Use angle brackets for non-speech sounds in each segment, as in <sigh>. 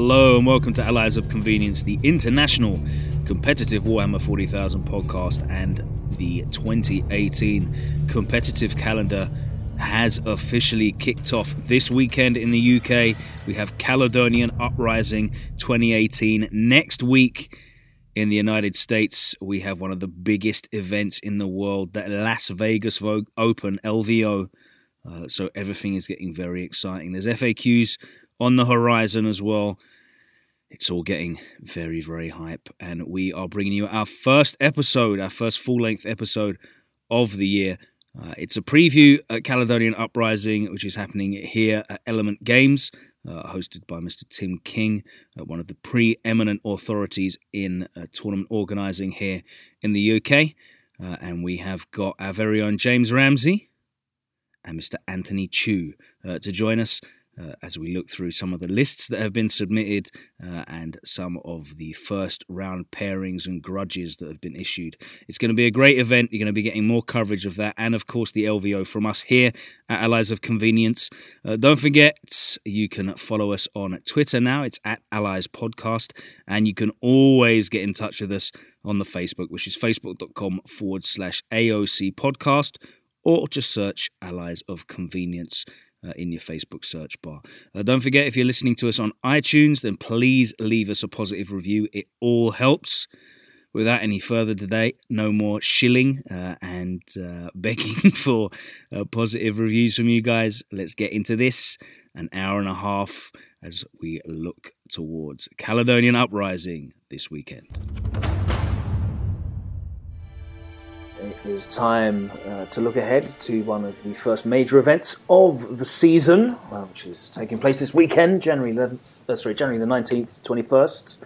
Hello and welcome to Allies of Convenience, the international competitive Warhammer 40,000 podcast and the 2018 competitive calendar has officially kicked off this weekend in the UK. We have Caledonian Uprising 2018 next week in the United States. We have one of the biggest events in the world, the Las Vegas Open LVO. Uh, so everything is getting very exciting. There's FAQs on the horizon as well. It's all getting very, very hype. And we are bringing you our first episode, our first full length episode of the year. Uh, it's a preview at Caledonian Uprising, which is happening here at Element Games, uh, hosted by Mr. Tim King, uh, one of the preeminent authorities in uh, tournament organising here in the UK. Uh, and we have got our very own James Ramsey and Mr. Anthony Chu uh, to join us uh, as we look through some of the lists that have been submitted uh, and some of the first round pairings and grudges that have been issued. It's going to be a great event. You're going to be getting more coverage of that and, of course, the LVO from us here at Allies of Convenience. Uh, don't forget, you can follow us on Twitter now. It's at Allies Podcast. And you can always get in touch with us on the Facebook, which is facebook.com forward slash AOC podcast, or just search Allies of Convenience uh, in your Facebook search bar. Uh, don't forget, if you're listening to us on iTunes, then please leave us a positive review. It all helps. Without any further delay, no more shilling uh, and uh, <laughs> begging for uh, positive reviews from you guys. Let's get into this an hour and a half as we look towards Caledonian Uprising this weekend. It is time uh, to look ahead to one of the first major events of the season, uh, which is taking place this weekend, January 11th, uh, sorry, January the 19th, 21st.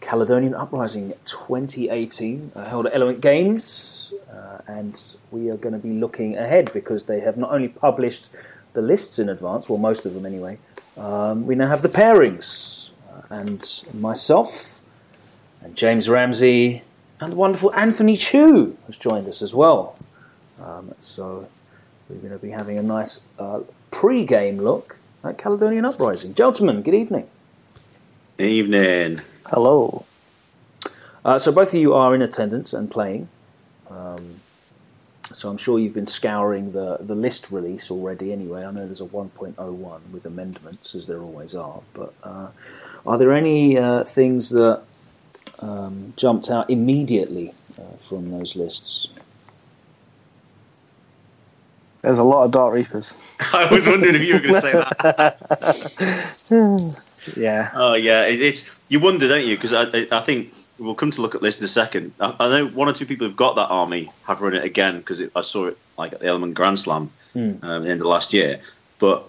Caledonian Uprising 2018, uh, held at Element Games, uh, and we are going to be looking ahead because they have not only published the lists in advance, well, most of them anyway. Um, we now have the pairings, uh, and myself and James Ramsey and the wonderful Anthony Chu has joined us as well. Um, so we're going to be having a nice uh, pre-game look at Caledonian Uprising. Gentlemen, good evening. Evening. Hello. Uh, so both of you are in attendance and playing. Um, so I'm sure you've been scouring the, the list release already anyway. I know there's a 1.01 with amendments, as there always are. But uh, are there any uh, things that um, jumped out immediately uh, from those lists? There's a lot of Dark Reapers. <laughs> I was wondering if you were going to say that. <laughs> yeah. Oh yeah, it, it's you wonder, don't you? Because I, I think we'll come to look at this in a second. I, I know one or two people who've got that army have run it again because I saw it like at the Element Grand Slam mm. um, at the end of last year. But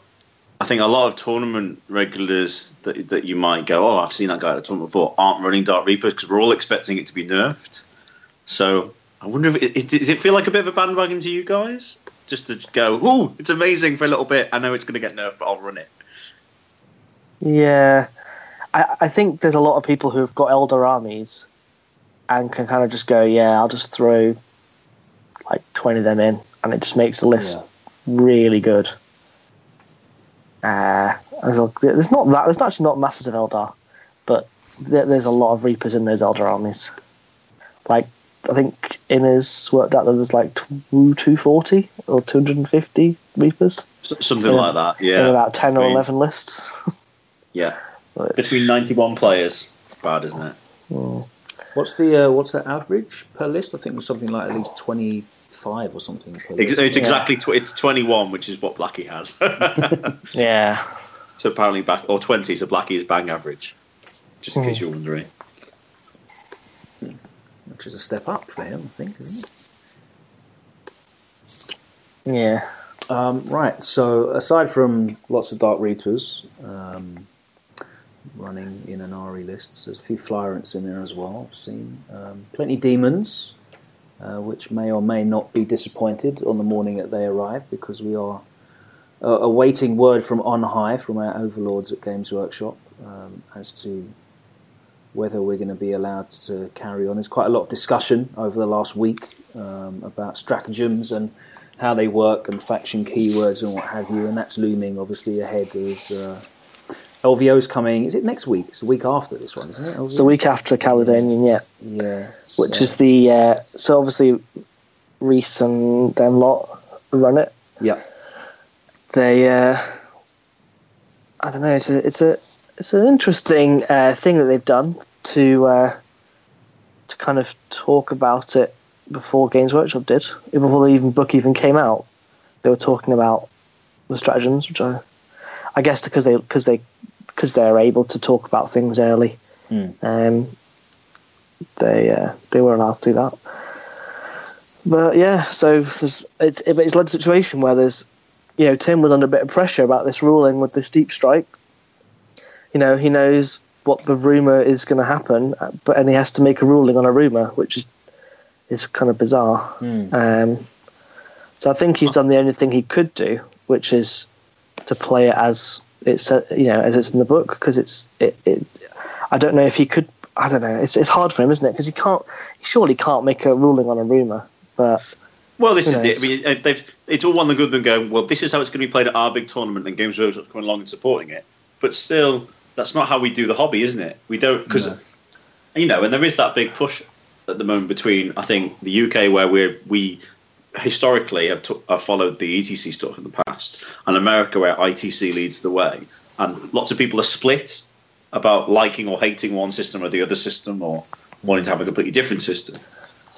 I think a lot of tournament regulars that, that you might go, oh, I've seen that guy at a tournament before, aren't running Dark Reapers because we're all expecting it to be nerfed. So I wonder if it, does it feel like a bit of a bandwagon to you guys? Just to go, oh, it's amazing for a little bit. I know it's going to get nerfed, but I'll run it. Yeah, I, I think there's a lot of people who've got Eldar armies and can kind of just go, yeah, I'll just throw like 20 of them in, and it just makes the list yeah. really good. Uh, there's not that. There's actually not masses of Eldar, but there's a lot of Reapers in those Eldar armies. Like I think Innes worked out that there's like 240 or 250 Reapers. Something in, like that, yeah. In about 10 Between, or 11 lists. <laughs> yeah. Between 91 players. It's bad, isn't it? Mm. What's the uh, what's the average per list? I think it was something like at least 20 five or something. It's, it's exactly tw- it's twenty one, which is what Blackie has. <laughs> <laughs> yeah. So apparently back or twenty, so Blackie's bang average. Just in mm. case you're wondering. Which is a step up for him, I think, Yeah. Um, right. So aside from lots of Dark Reapers um, running in an RE lists, there's a few Flyrants in there as well. I've seen um, plenty demons. Uh, which may or may not be disappointed on the morning that they arrive because we are uh, awaiting word from on high from our overlords at Games Workshop um, as to whether we're going to be allowed to carry on. There's quite a lot of discussion over the last week um, about stratagems and how they work and faction keywords and what have you, and that's looming obviously ahead as uh, LVO's coming. Is it next week? It's the week after this one, isn't it? LVO? It's the week after Caledonian, yeah. Yeah. Which so- is the uh, so obviously Reece and them lot run it. yeah. They uh, I don't know. It's a it's a it's an interesting uh, thing that they've done to uh, to kind of talk about it before Games Workshop did, before the even book even came out. They were talking about the stratagems, which I I guess because they because they because they're able to talk about things early. Mm. Um, they uh, they weren't allowed to do that. But yeah, so it's it's led to a situation where there's, you know, Tim was under a bit of pressure about this ruling with this deep strike. You know, he knows what the rumor is going to happen, but and he has to make a ruling on a rumor, which is is kind of bizarre. Hmm. Um, so I think he's done the only thing he could do, which is to play it as it's uh, you know as it's in the book because it's it, it. I don't know if he could. I don't know. It's it's hard for him, isn't it? Because he can't. He surely can't make a ruling on a rumor. But Well, this Who is it. I mean, uh, they've, it's all one the good than going. Well, this is how it's going to be played at our big tournament, and Games Workshop's coming along and supporting it. But still, that's not how we do the hobby, isn't it? We don't because No. you know, and there is that big push at the moment between I think the UK where we're we historically have, to, have followed the ETC stuff in the past, and America where ITC leads the way, and lots of people are split about liking or hating one system or the other system, or wanting to have a completely different system.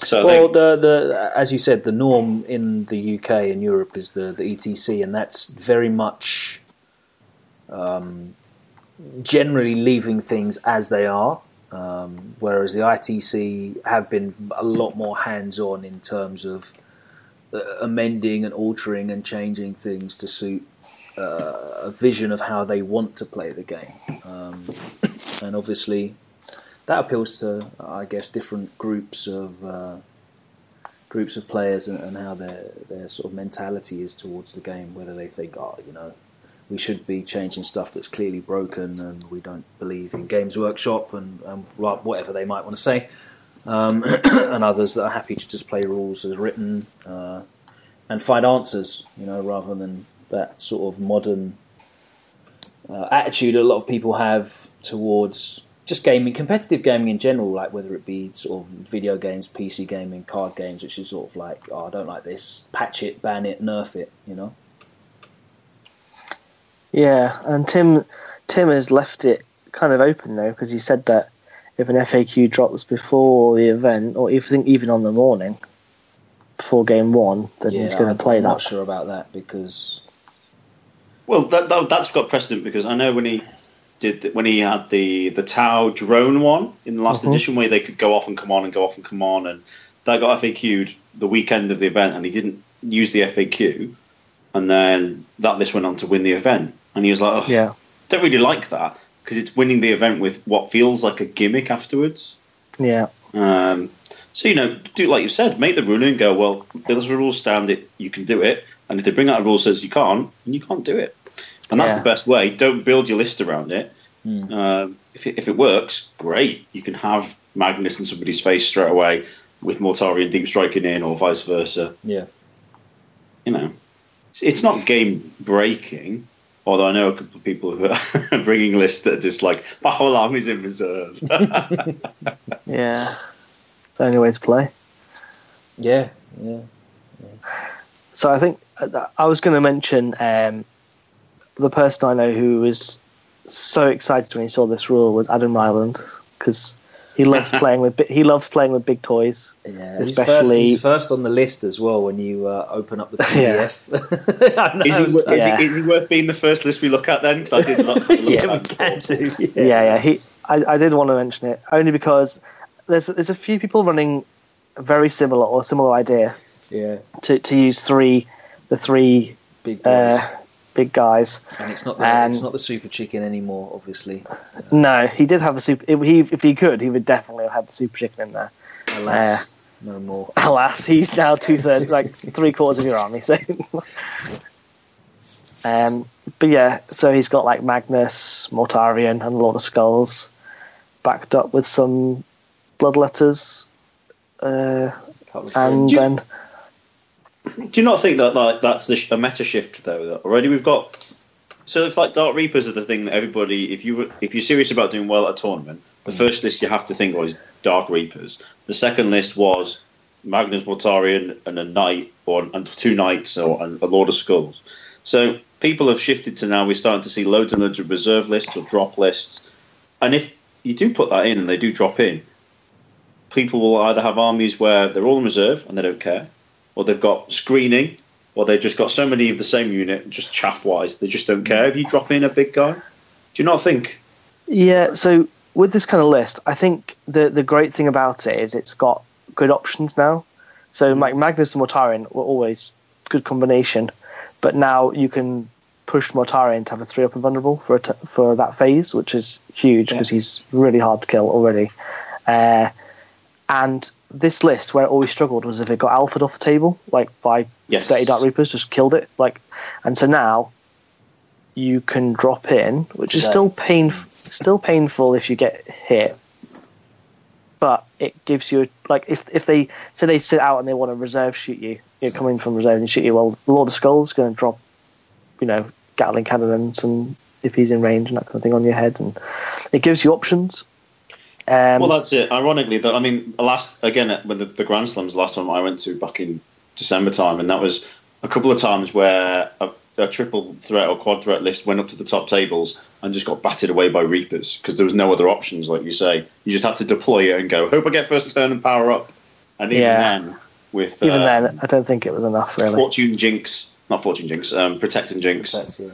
So Well, the the as you said, the norm in the UK and Europe is the the ETC, and that's very much um, generally leaving things as they are. Um, whereas the ITC have been a lot more hands-on in terms of uh, amending and altering and changing things to suit uh, a vision of how they want to play the game. Um, and obviously, that appeals to, I guess, different groups of uh, groups of players and, and how their their sort of mentality is towards the game. Whether they think, oh, you know, we should be changing stuff that's clearly broken, and we don't believe in Games Workshop, and, and whatever they might want to say. Um, <clears throat> and others that are happy to just play rules as written uh, and find answers, you know, rather than that sort of modern uh, attitude a lot of people have towards just gaming, competitive gaming in general, like whether it be sort of video games, PC gaming, card games, which is sort of like, oh, I don't like this, patch it, ban it, nerf it, you know? yeah, and Tim Tim has left it kind of open though because he said that if an FAQ drops before the event, or even even on the morning before game one, then he's going to play I'm that. not sure about that because Well, that, that that's got precedent because I know when he did the, when he had the the Tau drone one in the last Mhm. edition where they could go off and come on and go off and come on, and that got FAQ'd the weekend of the event, and he didn't use the FAQ, and then that this went on to win the event, and he was like, oh, Yeah, don't really like that because it's winning the event with what feels like a gimmick afterwards. yeah, Um, so you know, do like you said, make the ruling and go. Well, as the rules stand, it you can do it, and if they bring out a rule that says you can't, then you can't do it, and that's Yeah. the best way. Don't build your list around it. Um, if it, if it works, great. You can have Magnus in somebody's face straight away with Mortarion and Deep striking in, or vice versa. yeah, You know, it's, it's not game breaking. Although I know a couple of people who are <laughs> bringing lists that are just like my whole army's in reserve. <laughs> yeah. It's the only way to play. yeah, yeah. So I think uh, I was going to mention um, the person I know who was so excited when he saw this rule was Adam Ryland because he loves <laughs> playing with he loves playing with big toys. Yeah, he's, first, Especially- he's first on the list as well when you uh, open up the <laughs> PDF. <laughs> I know, Is he, is, Yeah. he, is he worth being the first list we look at then? Because I did not. Look yeah, we at can do. Yeah, yeah. He I, I did want to mention it only because there's there's a few people running a very similar or similar idea yeah. to, to use three the three Big boys. uh, big guys. and it's not the, and- it's not the super chicken anymore, obviously. No, he did have the super. If he if he could, he would definitely have had the super chicken in there. Alas, no more. <laughs> Alas, he's now two thirds, like three quarters of your army. So, <laughs> um, but yeah, so he's got like Magnus, Mortarion, and Lord of Skulls, backed up with some bloodletters, uh, and you- then Do you not think that like that's the sh- a meta shift though? That already we've got So it's like Dark Reapers are the thing that everybody, if you if you're serious about doing well at a tournament, the Mm. first list you have to think was Dark Reapers. The second list was Magnus Mortarion and a knight, or and two knights, or and a Lord of Skulls. So people have shifted to now we're starting to see loads and loads of reserve lists or drop lists, and if you do put that in and they do drop in, people will either have armies where they're all in reserve and they don't care, or they've got screening, or they've just got so many of the same unit, just chaff wise, they just don't care if you drop in a big guy. Do you not think? Yeah, so with this kind of list, I think the the great thing about it is it's got good options now. So like Magnus and Mortarion were always good combination, but now you can push Mortarion to have a three up and vulnerable for a t- for that phase, which is huge because he's really hard to kill already. Uh, and this list, where it always struggled, was if it got Alfred off the table, like by Yes. 30 Dark Reapers, just killed it. Like, and so now you can drop in, which is Today. still pain, still painful if you get hit. But it gives you like if if they say they sit out and they want to reserve shoot you, you're coming from reserve and shoot you. Well, Lord of Skulls going to drop, you know, Gatling cannons and if he's in range and that kind of thing on your head, and it gives you options. Um, Well, that's it. Ironically, that I mean, last again when the, the Grand Slams last time I went to back in December time, and that was a couple of times where a, a triple threat or quad threat list went up to the top tables and just got battered away by Reapers because there was no other options. Like you say, you just had to deploy it and go. Hope I get first turn and power up. And even Yeah. then, with even uh, then, I don't think it was enough really. Fortune Jinx, not Fortune Jinx, um, Protecting Jinx, That's, yeah.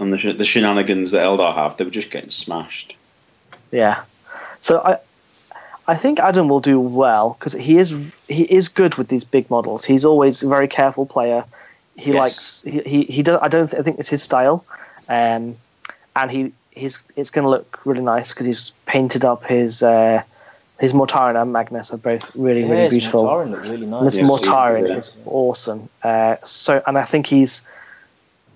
and the, the shenanigans that Eldar have, they were just getting smashed. Yeah. So I I think Adam will do well because he is he is good with these big models. He's always a very careful player. He Yes. likes he he, he does, I don't th- I think it's his style, um, and he he's it's going to look really nice because he's painted up his uh, his Mortarion and Magnus are both really really Yeah, his beautiful. Mortarion looked really nice. This Yes, Mortarion yeah. is awesome. Uh, so, and I think he's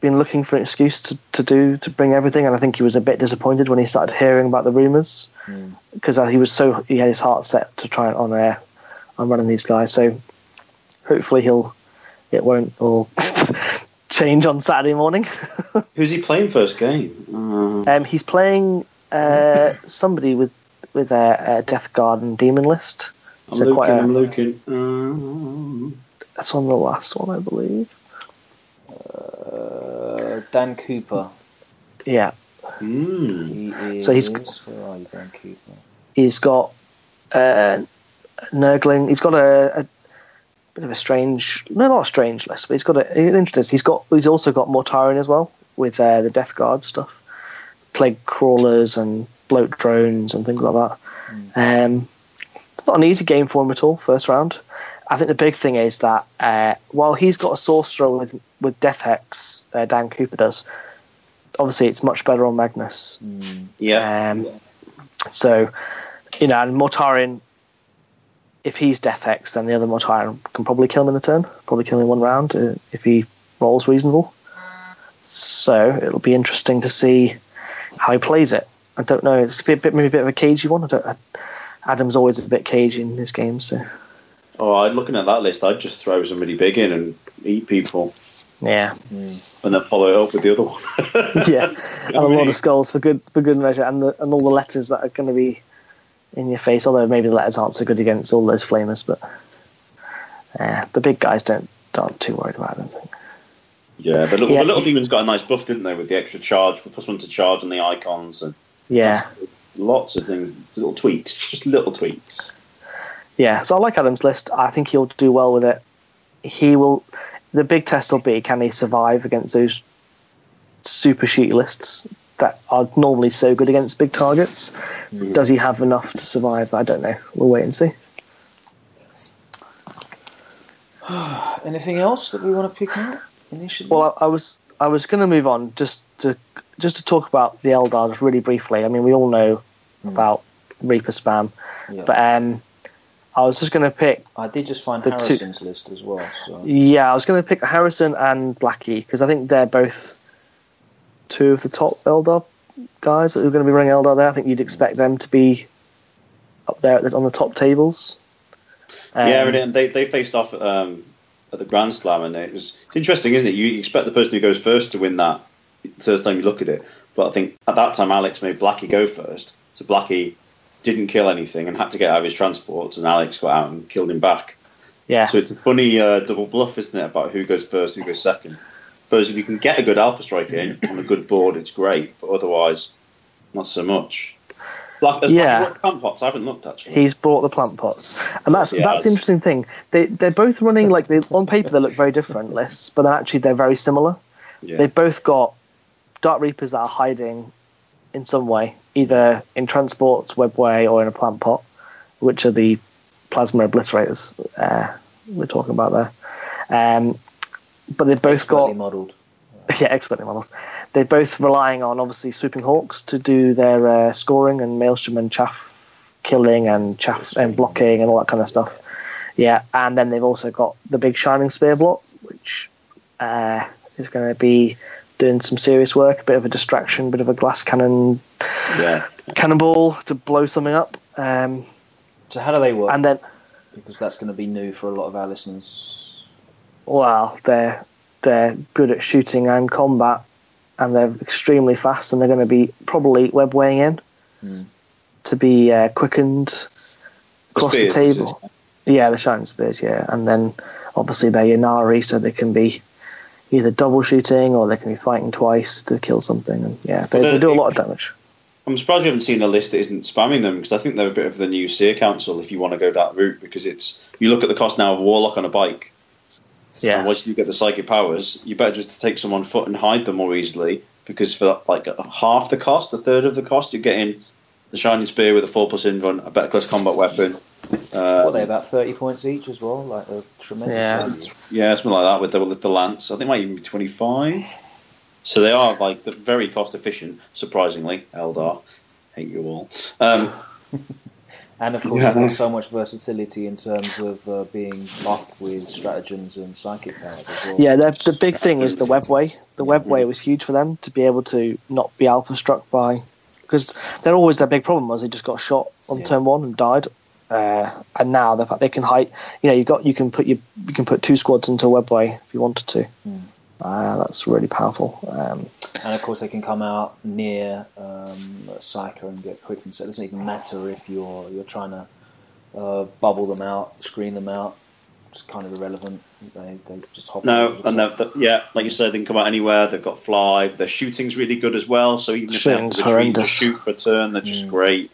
been looking for an excuse to, to do to bring everything. And I think he was a bit disappointed when he started hearing about the rumors Mm. because he was so he had his heart set to try and on air on running these guys. So, hopefully he'll it won't all <laughs> change on Saturday morning. <laughs> Who's he playing first game? Uh, Um, he's playing uh, somebody with with a, a Death Garden Demon list. I'm So looking, quite a- I'm looking. Um, That's on the last one, I believe. Uh, Dan Cooper. Yeah. hmm. He. So he's- Where are you, Dan Cooper? He's got uh, Nurgling. He's got a, a bit of a strange, no, not a strange list, but he's got a, an interesting. He's got. He's also got Mortarion as well with uh, the Death Guard stuff, plague crawlers and bloat drones and things like that. Um, not an easy game for him at all. First round. I think the big thing is that uh, while he's got a sorcerer with with Death Hex, uh, Dan Cooper does. Obviously, it's much better on Magnus. Mm. Yeah. Um, so, you know, and Mortarion, if he's Death Hex, then the other Mortarion can probably kill him in the turn, probably kill him in one round uh, if he rolls reasonable. So it'll be interesting to see how he plays it. I don't know. It's a bit, bit maybe a bit of a cagey one. I don't. I, Adam's always a bit cagey in his games, so Oh, I'd looking at that list. I'd just throw somebody big in and eat people, yeah, and then follow it up with the other one. <laughs> yeah. <laughs> and a lot of skulls for good for good measure, and the, and all the letters that are going to be in your face. Although maybe the letters aren't so good against all those flamers, but uh, the big guys don't aren't too worried about them. Yeah, the little, Yeah. the little demons got a nice buff, didn't they, with the extra charge, plus one to charge and the icons, and Yeah, lots of things, little tweaks, just little tweaks. Yeah. So I like Adam's list. I think he'll do well with it. He will. The big test will be can he survive against those super shooty lists that are normally so good against big targets. Does he have enough to survive? I don't know. We'll wait and see. <sighs> Anything else that we want to pick out initially? Well, I, I was I was going to move on just to just to talk about the Eldars really briefly. I mean, we all know about Reaper spam, Yeah. but um, I was just going to pick. I did just find the two- Harrison's list as well. So Yeah, I was going to pick Harrison and Blackie because I think they're both two of the top Eldar guys that are going to be running Eldar there. I think you'd expect them to be up there the- on the top tables. Um, yeah, and they they faced off um, at the Grand Slam, and it was interesting, isn't it? You expect the person who goes first to win that first time you look at it. But I think at that time Alex made Blackie go first, so Blackie didn't kill anything and had to get out of his transports, and Alex got out and killed him back. Yeah, So it's a funny uh, double bluff, isn't it, about who goes first, who goes second. Suppose if you can get a good alpha strike in <clears throat> on a good board, it's great, but otherwise, not so much. Black, has Yeah. Plant pots? I haven't looked actually. he's bought the plant pots, and that's that's the interesting thing. They they're both running like they on paper they look very different lists, but actually they're very similar. yeah. They've both got Dark Reapers that are hiding in some way, either in transports, webway, or in a plant pot, which are the plasma obliterators uh, we're talking about there. Um, but they've both got modelled. <laughs> yeah, expertly models. They're both relying on obviously swooping hawks to do their uh, scoring and maelstrom and chaff killing and chaff and blocking and all that kind of stuff. Yeah, and then they've also got the big shining spear block, which uh, is going to be doing some serious work, a bit of a distraction, a bit of a glass cannon yeah. cannonball to blow something up. Um, So how do they work? and then, because that's going to be new for a lot of our listeners. well, they're they're good at shooting and combat, and they're extremely fast, and they're going to be probably web weighing in Hmm. to be uh, quickened across the spears, table. Yeah, the shining spears. Yeah, and then obviously they're Ynnari, so they can be either double shooting or they can be fighting twice to kill something. And yeah, they, they do a lot of damage. I'm surprised we haven't seen a list that isn't spamming them because I think they're a bit of the new Seer Council if you want to go that route because it's you look at the cost now of Warlock on a bike Yeah, and once you get the psychic powers you better just take some on foot and hide them more easily because for like half the cost a third of the cost you're getting the Shining Spear with a 4 plus invuln, a better close combat weapon uh, what are they about thirty points each as well? Like a tremendous Yeah. value. yeah something like that with the, with the Lance I think it might even be 25 so they are like the- very cost efficient surprisingly Eldar hate you all um, <laughs> And of course, Yeah. they've got so much versatility in terms of uh, being buffed with stratagems and psychic powers as well. yeah. The the big thing is the webway. The webway was huge for them to be able to not be alpha struck by because they're always their big problem was they just got shot on Yeah. turn one and died. Uh, and now the fact they can hide, you know, you got you can put your you can put two squads into a webway if you wanted to. Mm. Uh, that's really powerful. Um, And of course, they can come out near um, Psyker and get quickened. So it doesn't even matter if you're you're trying to uh, bubble them out, screen them out. It's kind of irrelevant. They, they just hop. No, over the and they're, they're- yeah, like you said, they can come out anywhere. They've got fly. Their shooting's really good as well. So even if they have to retreat shoot for a turn, they're just Mm. great.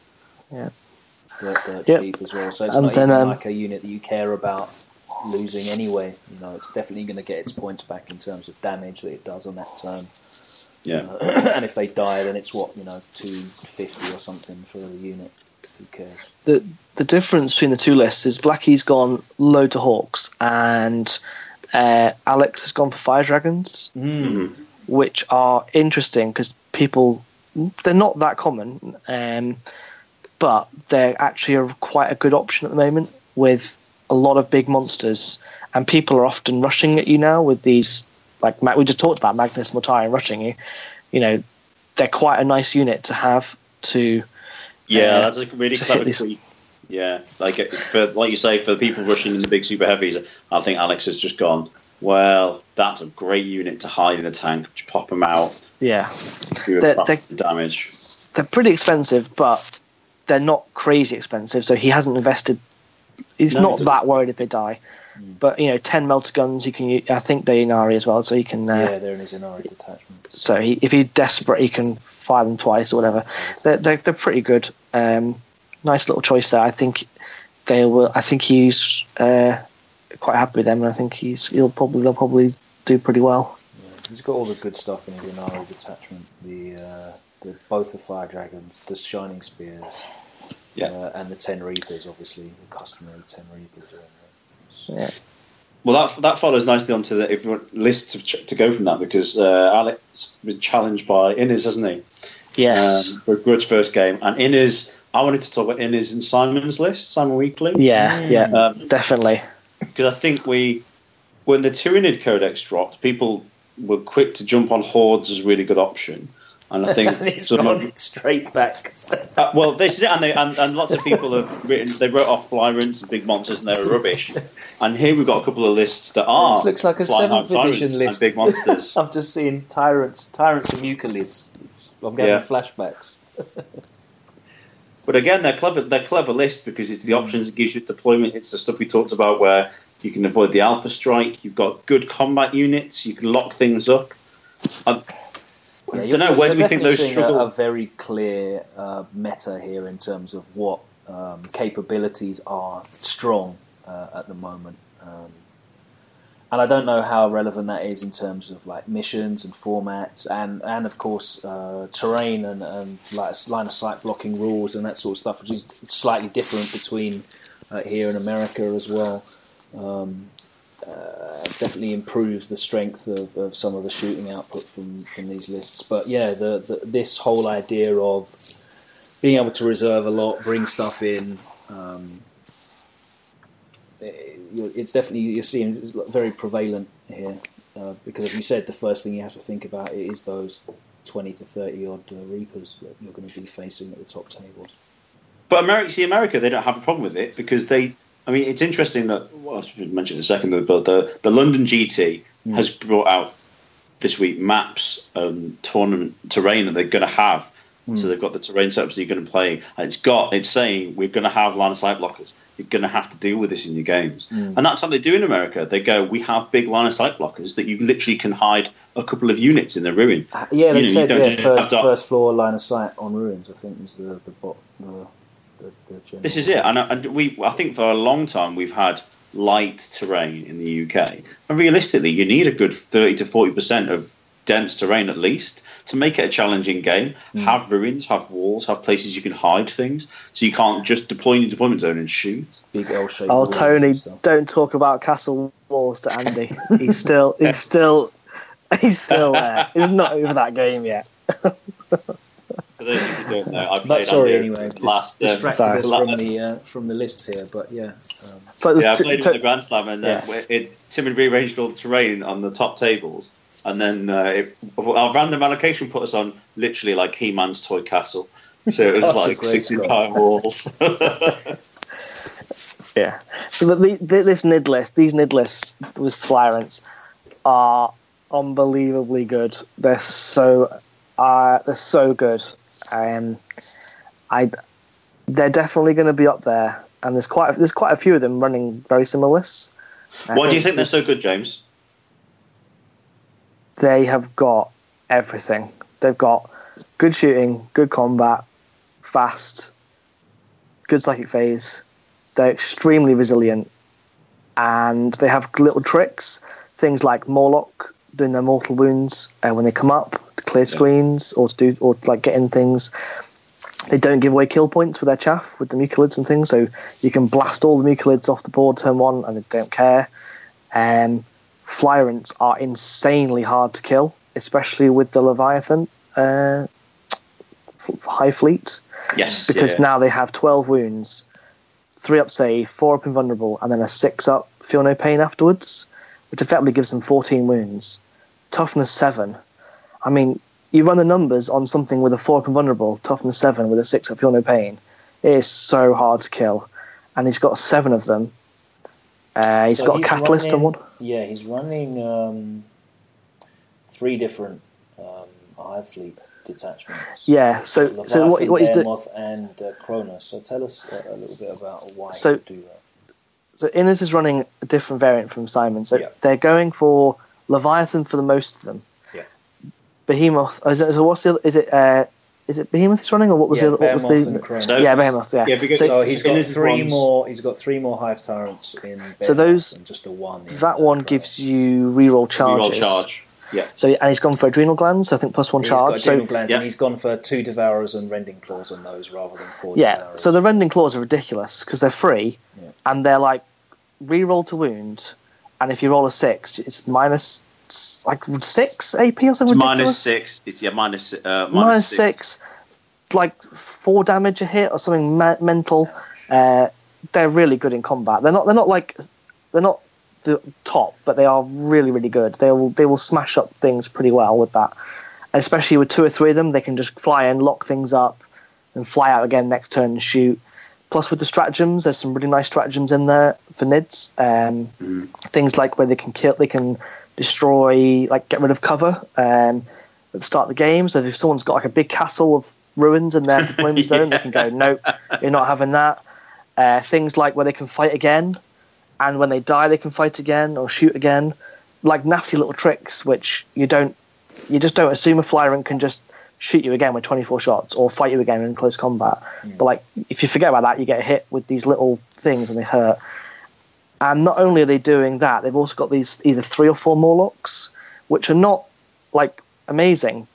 Dirt, dirt Yep. cheap as well. So it's And not then, even um, like a unit that you care about losing anyway. You know, it's definitely going to get its points back in terms of damage that it does on that turn. Yeah, Uh, <clears throat> and if they die, then it's what you know, two fifty or something for the unit. Who cares? the the difference between the two lists is Blackie's gone low to hawks and uh, Alex has gone for fire dragons. Mhm. which are interesting because people they're not that common, um, but they're actually a, quite a good option at the moment with a lot of big monsters, and people are often rushing at you now with these like we just talked about Magnus Mortarion rushing you. You know, they're quite a nice unit to have to. yeah, Uh, that's a really clever tweak. Yeah, like for like you say, for people rushing in the big super heavies, I think Alex has just gone. Well, that's a great unit to hide in a tank. Just pop them out, Yeah, do a They're- they're- damage. they're pretty expensive, but they're not crazy expensive. So he hasn't invested. He's No, not doesn't. that worried if they die. But you know, ten melter guns. You can. I think they're Ynnari as well, so he can. Uh, yeah, they're in his Ynnari detachment. So he, if he's desperate, he can fire them twice or whatever. They're they're, they're pretty good. Um, nice little choice there. I think they will. I think he's uh, quite happy with them, and I think he's he'll probably they'll probably do pretty well. Yeah, he's got all the good stuff in his Ynnari detachment. The, uh, the both the fire dragons, the shining spears, Yeah. uh, and the ten reapers. Obviously, the customary ten reapers. Are in there. So- Yeah. Well, that that follows nicely onto the if you want list to, to go from that because uh, Alex has been challenged by Innes, hasn't he? Yes. Um, for Grudge first game, and Innes. I wanted to talk about Innes and Simon's list, Simon Weekly. yeah. Yeah. Um, Definitely. because I think we, when the Tyranid Codex dropped, people were quick to jump on Hordes as a really good option. And I think <laughs> and he's some gone of- straight back. uh, well, this is it, and, they, and, and lots of people have written. They wrote off Flyrants and Big Monsters, and they were rubbish. And here we've got a couple of lists that are. This looks like a seventh edition list. And Big Monsters. <laughs> I'm just seeing tyrants, tyrants and mucolids. I'm getting Yeah. flashbacks. But again, they're clever. They're clever list because it's the options it gives you deployment. It's the stuff we talked about where you can avoid the alpha strike. You've got good combat units. You can lock things up. I, Yeah, I don't know. Where do we think those struggle? A, a very clear uh, meta here in terms of what um, capabilities are strong uh, at the moment. Um, and I don't know how relevant that is in terms of like missions and formats, and and of course uh, terrain and, and like line of sight blocking rules and that sort of stuff, which is slightly different between uh, here in America as well. Um, uh, definitely improves the strength of, of some of the shooting output from, from these lists. But yeah, the, the this whole idea of being able to reserve a lot, bring stuff in. Um, it, it's definitely you're seeing it's very prevalent here. Uh, because as you said, the first thing you have to think about is those twenty to thirty odd uh, reapers that you're going to be facing at the top tables. But America, see, America, they don't have a problem with it because they. I mean, it's interesting that. Well, I should mention in a second, but the the London GT Mm. has brought out this week maps, um, tournament terrain that they're going to have. Mm. So they've got the terrain setups that you're going to play, and it's got it's saying we're going to have line of sight blockers. You're going to have to deal with this in your games, Mm. and that's how they do in America. They go, we have big line of sight blockers that you literally can hide a couple of units in the ruin. Uh, Yeah, they You know, said yeah, first, first floor line of sight on ruins. I think is the the bot the the, the general. This is it, and, and we. I think for a long time we've had light terrain in the UK, and realistically, you need a good thirty to forty percent of dense terrain at least to make it a challenging game. Mm. Have ruins, have walls, have places you can hide things, so you can't just deploy in your deployment zone and shoot. big L shaped. Oh, Tony, don't talk about Castle walls to Andy. <laughs> he's still, he's still, <laughs> he's still there. He's not over that game yet. <laughs> For those of you who don't know, I played sorry, Andy anyway. Dis- last. um, distracted sorry. us la- from the uh, from the lists here, but yeah. Um, So Yeah, I there's played two- in the Grand Slam, and uh, Yeah. where it, Tim had rearranged all the terrain on the top tables, and then uh, it, our random allocation put us on literally like He-Man's toy castle. So it was <laughs> like Grayskull. sixty pound walls. <laughs> Yeah. So the, the, this NID list, these NID lists with Flyrants are unbelievably good. They're so, uh, they're so good. Um, I, they're definitely going to be up there, and there's quite there's quite a few of them running very similar lists. Why do you think they're so good, James? they have got everything. They've got good shooting, good combat, fast, good psychic phase. They're extremely resilient, and they have little tricks. Things like Mawloc doing their mortal wounds uh, when they come up clear screens or to do or to, like get in things. They don't give away kill points with their chaff with the mucolids and things, so you can blast all the mucolids off the board turn one, and they don't care. Um, Flyrants are insanely hard to kill, especially with the Leviathan uh, Hive Fleet, Yes, because yeah. now they have 12 wounds, 3 up save, 4 up invulnerable, and then a 6 up feel no pain afterwards, which effectively gives them 14 wounds. Toughness 7. I mean, you run the numbers on something with a 4 up invulnerable, toughness 7 with a 6 up feel no pain. It is so hard to kill. And he's got 7 of them. Uh, he's So got he's a catalyst on running- one. Yeah, he's running um, three different um, Hive Fleet detachments. Yeah, so so what, what he's doing? And uh, Kronos. So tell us a, a little bit about why So- you do that. So Innes is running a different variant from Simon. So Yeah. they're going for Leviathan for the most of them. Yeah. Behemoth. oh, Is it, so what's the other? Is it? Uh, is it Behemoth he's running, or what was yeah, the? What was the? and So- yeah, Behemoth. Yeah. Yeah, because- so, So he's got Innes three more. He's got three more hive tyrants in. Behemoth those- and just a one. in, that one Kronos. gives you reroll charges. Reroll charges. charge. Yeah. So and he's gone for adrenal glands. I think plus one He's charge. got So adrenal glands, yeah. and he's gone for two devourers and rending claws on those rather than four. yeah. devourers. So the rending claws are ridiculous because they're free, Yeah. and they're like reroll to wound, and if you roll a six, it's minus s- like six AP or something minus six. It's yeah, minus, uh, minus, minus six. six, like four damage a hit or something me- mental. Uh, they're really good in combat. They're not. They're not like. They're not the top, but they are really, really good. They will. They will smash up things pretty well with that. And especially with two or three of them, they can just fly in, lock things up, and fly out again next turn and shoot. Plus, with the stratagems, there's some really nice stratagems in there for Nids. Um, Mm. Things like where they can kill, they can destroy, like get rid of cover um, at the start of the game. So if someone's got like a big castle of ruins in their deployment <laughs> zone, they can go, nope, you're not having that. Uh, things like where they can fight again, and when they die, they can fight again or shoot again. Like nasty little tricks, which you don't, you just don't assume a flyer and can just shoot you again with 24 shots or fight you again in close combat. But like, if you forget about that, you get hit with these little things and they hurt. And not only are they doing that, they've also got these either three or four Mawlocs, which are not like amazing,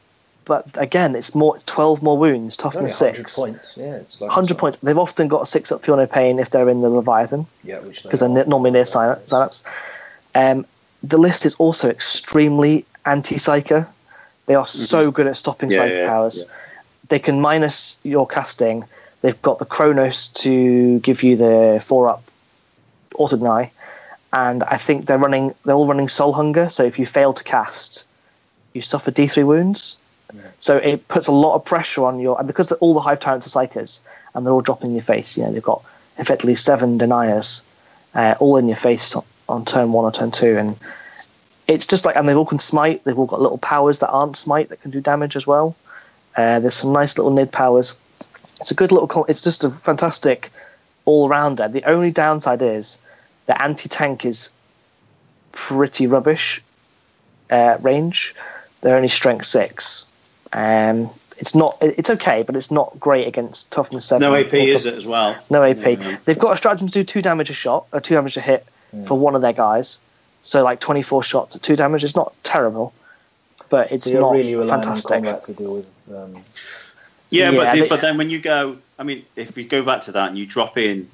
but again, it's more. It's 12 more wounds, toughness 100 six. points. Yeah, it's like 100 points. They've often got a six up Feel No Pain if they're in the Leviathan Yeah, which they because they're are. normally near sign- synapse. Um, the list is also extremely anti-psyker. They are so good at stopping Yeah, psychic yeah, powers. They can minus your casting. They've got the Kronos to give you the four up auto deny, and I think they're running. They're all running Soul Hunger. So if you fail to cast, you suffer D three wounds. So it puts a lot of pressure on your and because all the hive tyrants are psykers and they're all dropping in your face. You know they've got effectively seven deniers, uh, all in your face on, on turn one or turn two, and it's just like and they've all can smite. They've all got little powers that aren't smite that can do damage as well. Uh, there's some nice little nid powers. It's a good little. It's just a fantastic all rounder. The only downside is the anti tank is pretty rubbish uh, range. They're only strength six. Um, it's not. It's okay, but it's not great against toughness seven. No AP, or is tough- it as well? No AP. Yeah. They've got a stratagem to do two damage a shot, or two damage a hit for one of their guys. So like twenty four shots at two damage. It's not terrible, but it's So you're not really relying fantastic. on combat to deal with. Um, Yeah, Yeah, but the, but then when you go, I mean, if we go back to that and you drop in,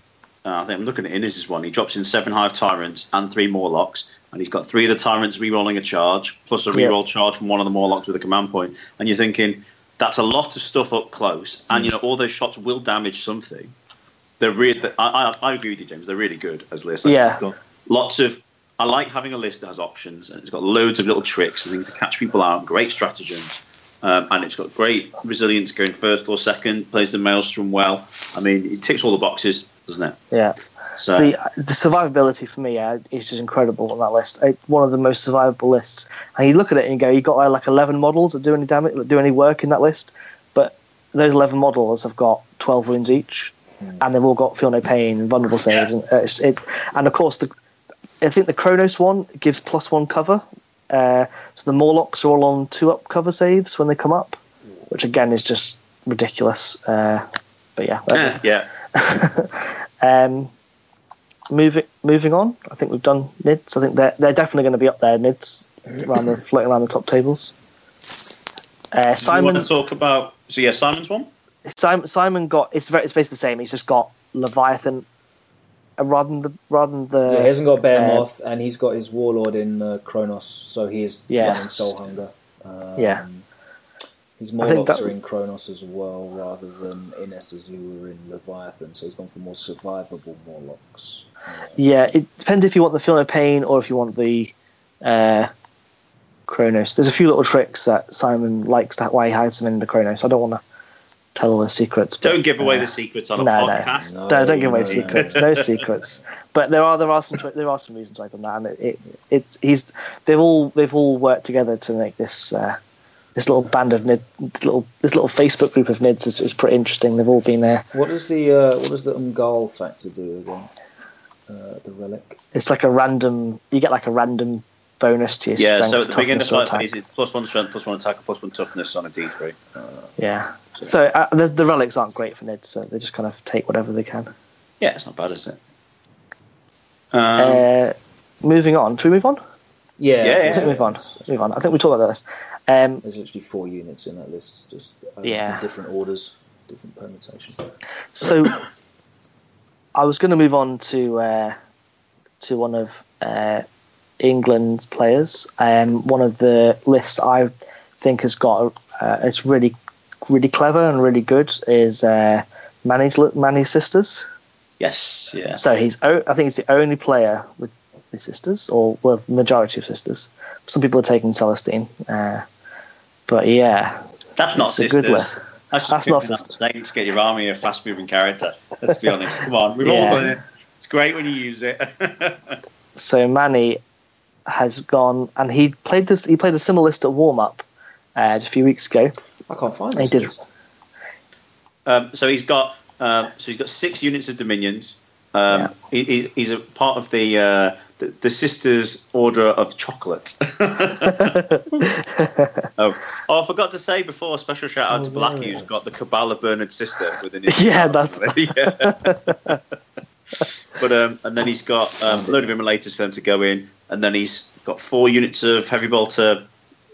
uh, I think I'm looking at Innes's one. He drops in seven hive tyrants and three mawlocs, and he's got three of the tyrants re-rolling a charge plus a re-roll charge from one of the mawlocs with a command point. and you're thinking that's a lot of stuff up close, and you know all those shots will damage something. They're really, I, I, I agree with you, James. They're really good as lists. Like, Yeah. lots of. I like having a list that has options, and it's got loads of little tricks and things to catch people out. Great stratagems. Um, and it's got great resilience going first or second. Plays the maelstrom well. I mean, it ticks all the boxes, doesn't it? Yeah. So the the survivability for me uh, is just incredible on that list. It's one of the most survivable lists. And you look at it and you go, you got like eleven models that do any damage, that do any work in that list, but those eleven models have got twelve wounds each, and they've all got feel no pain, and vulnerable saves, and uh, it's, it's and of course the I think the Kronos one gives plus one cover. Uh, so the Mawlocs are all on two up cover saves when they come up, which again is just ridiculous. Uh, but yeah, yeah, <laughs> Um, moving moving on, I think we've done Nids. I think they're they're definitely going to be up there. Nids around the floating around the top tables. Uh, Do you Simon want to talk about? So yeah, Simon's one. Simon Simon got it's very it's basically the same. He's just got Leviathan uh, rather than the rather than the yeah, he hasn't got Bear uh, Moth, and he's got his Warlord in uh, Kronos, so he is Yeah. running Soul Hunger. Um, Yeah. His I Mawlocs that- are in Kronos as well, rather than Innes's who were in Leviathan, so he's gone for more survivable Mawlocs. Yeah, it depends if you want the Feel No Pain or if you want the uh, Kronos. There's a few little tricks that Simon likes that why he hides them in the Kronos. I don't want to tell all the secrets. but, Don't give away uh, the secrets on a no, no. podcast. No. No, don't give away no, secrets. No secrets. But there are there are some twi- there are some reasons why I've done that, and it, it it's he's they've all they've all worked together to make this uh, this little band of nid little this little Facebook group of nids is, is pretty interesting. They've all been there. What does the uh, what does the Ymgarl factor do again? Uh, the relic. It's like a random you get like a random bonus to your Yeah, strength, so at the beginning of toughness, the fight, attack. it's plus one strength, plus one attack, and plus one toughness on a D3. Yeah. So uh, the, the relics aren't great for nids, so they just kind of take whatever they can. Yeah, it's not bad, is it? Um, Uh, moving on. Should we move on? Yeah, Yeah, yeah. Move on. Move on. I think we talked about this. Um, There's actually four units in that list, just uh, Yeah. in different orders, different permutations. So I was going to move on to uh, to one of uh, England's players. Um, one of the lists I think has got uh, it's really really clever and really good is uh, Manny's Manny's sisters. yes, yeah. So he's o- I think he's the only player with his sisters, or well, majority of sisters. Some people are taking Celestine. Uh, But yeah, That's not it's a good list. That's, just That's not picking up sisters. to get your army a fast moving character. Let's be honest. Come on, we've Yeah. all done it. It's great when you use it. <laughs> So Manny has gone and he played this. He played a similar list at warm up uh, a few weeks ago. I can't find They this did. um, so he's got um, so he's got six units of dominions. Um, Yeah. he, he, he's a part of the, uh, the the Sisters Order of Chocolate. <laughs> oh. oh, I forgot to say before. Special shout out Oh, to Blackie, yeah. who's got the Cabal of Bernard sister within his. <laughs> Yeah, that's- <laughs> Yeah. But um, and then he's got um, a load of immolators for them to go in, and then he's got four units of heavy bolter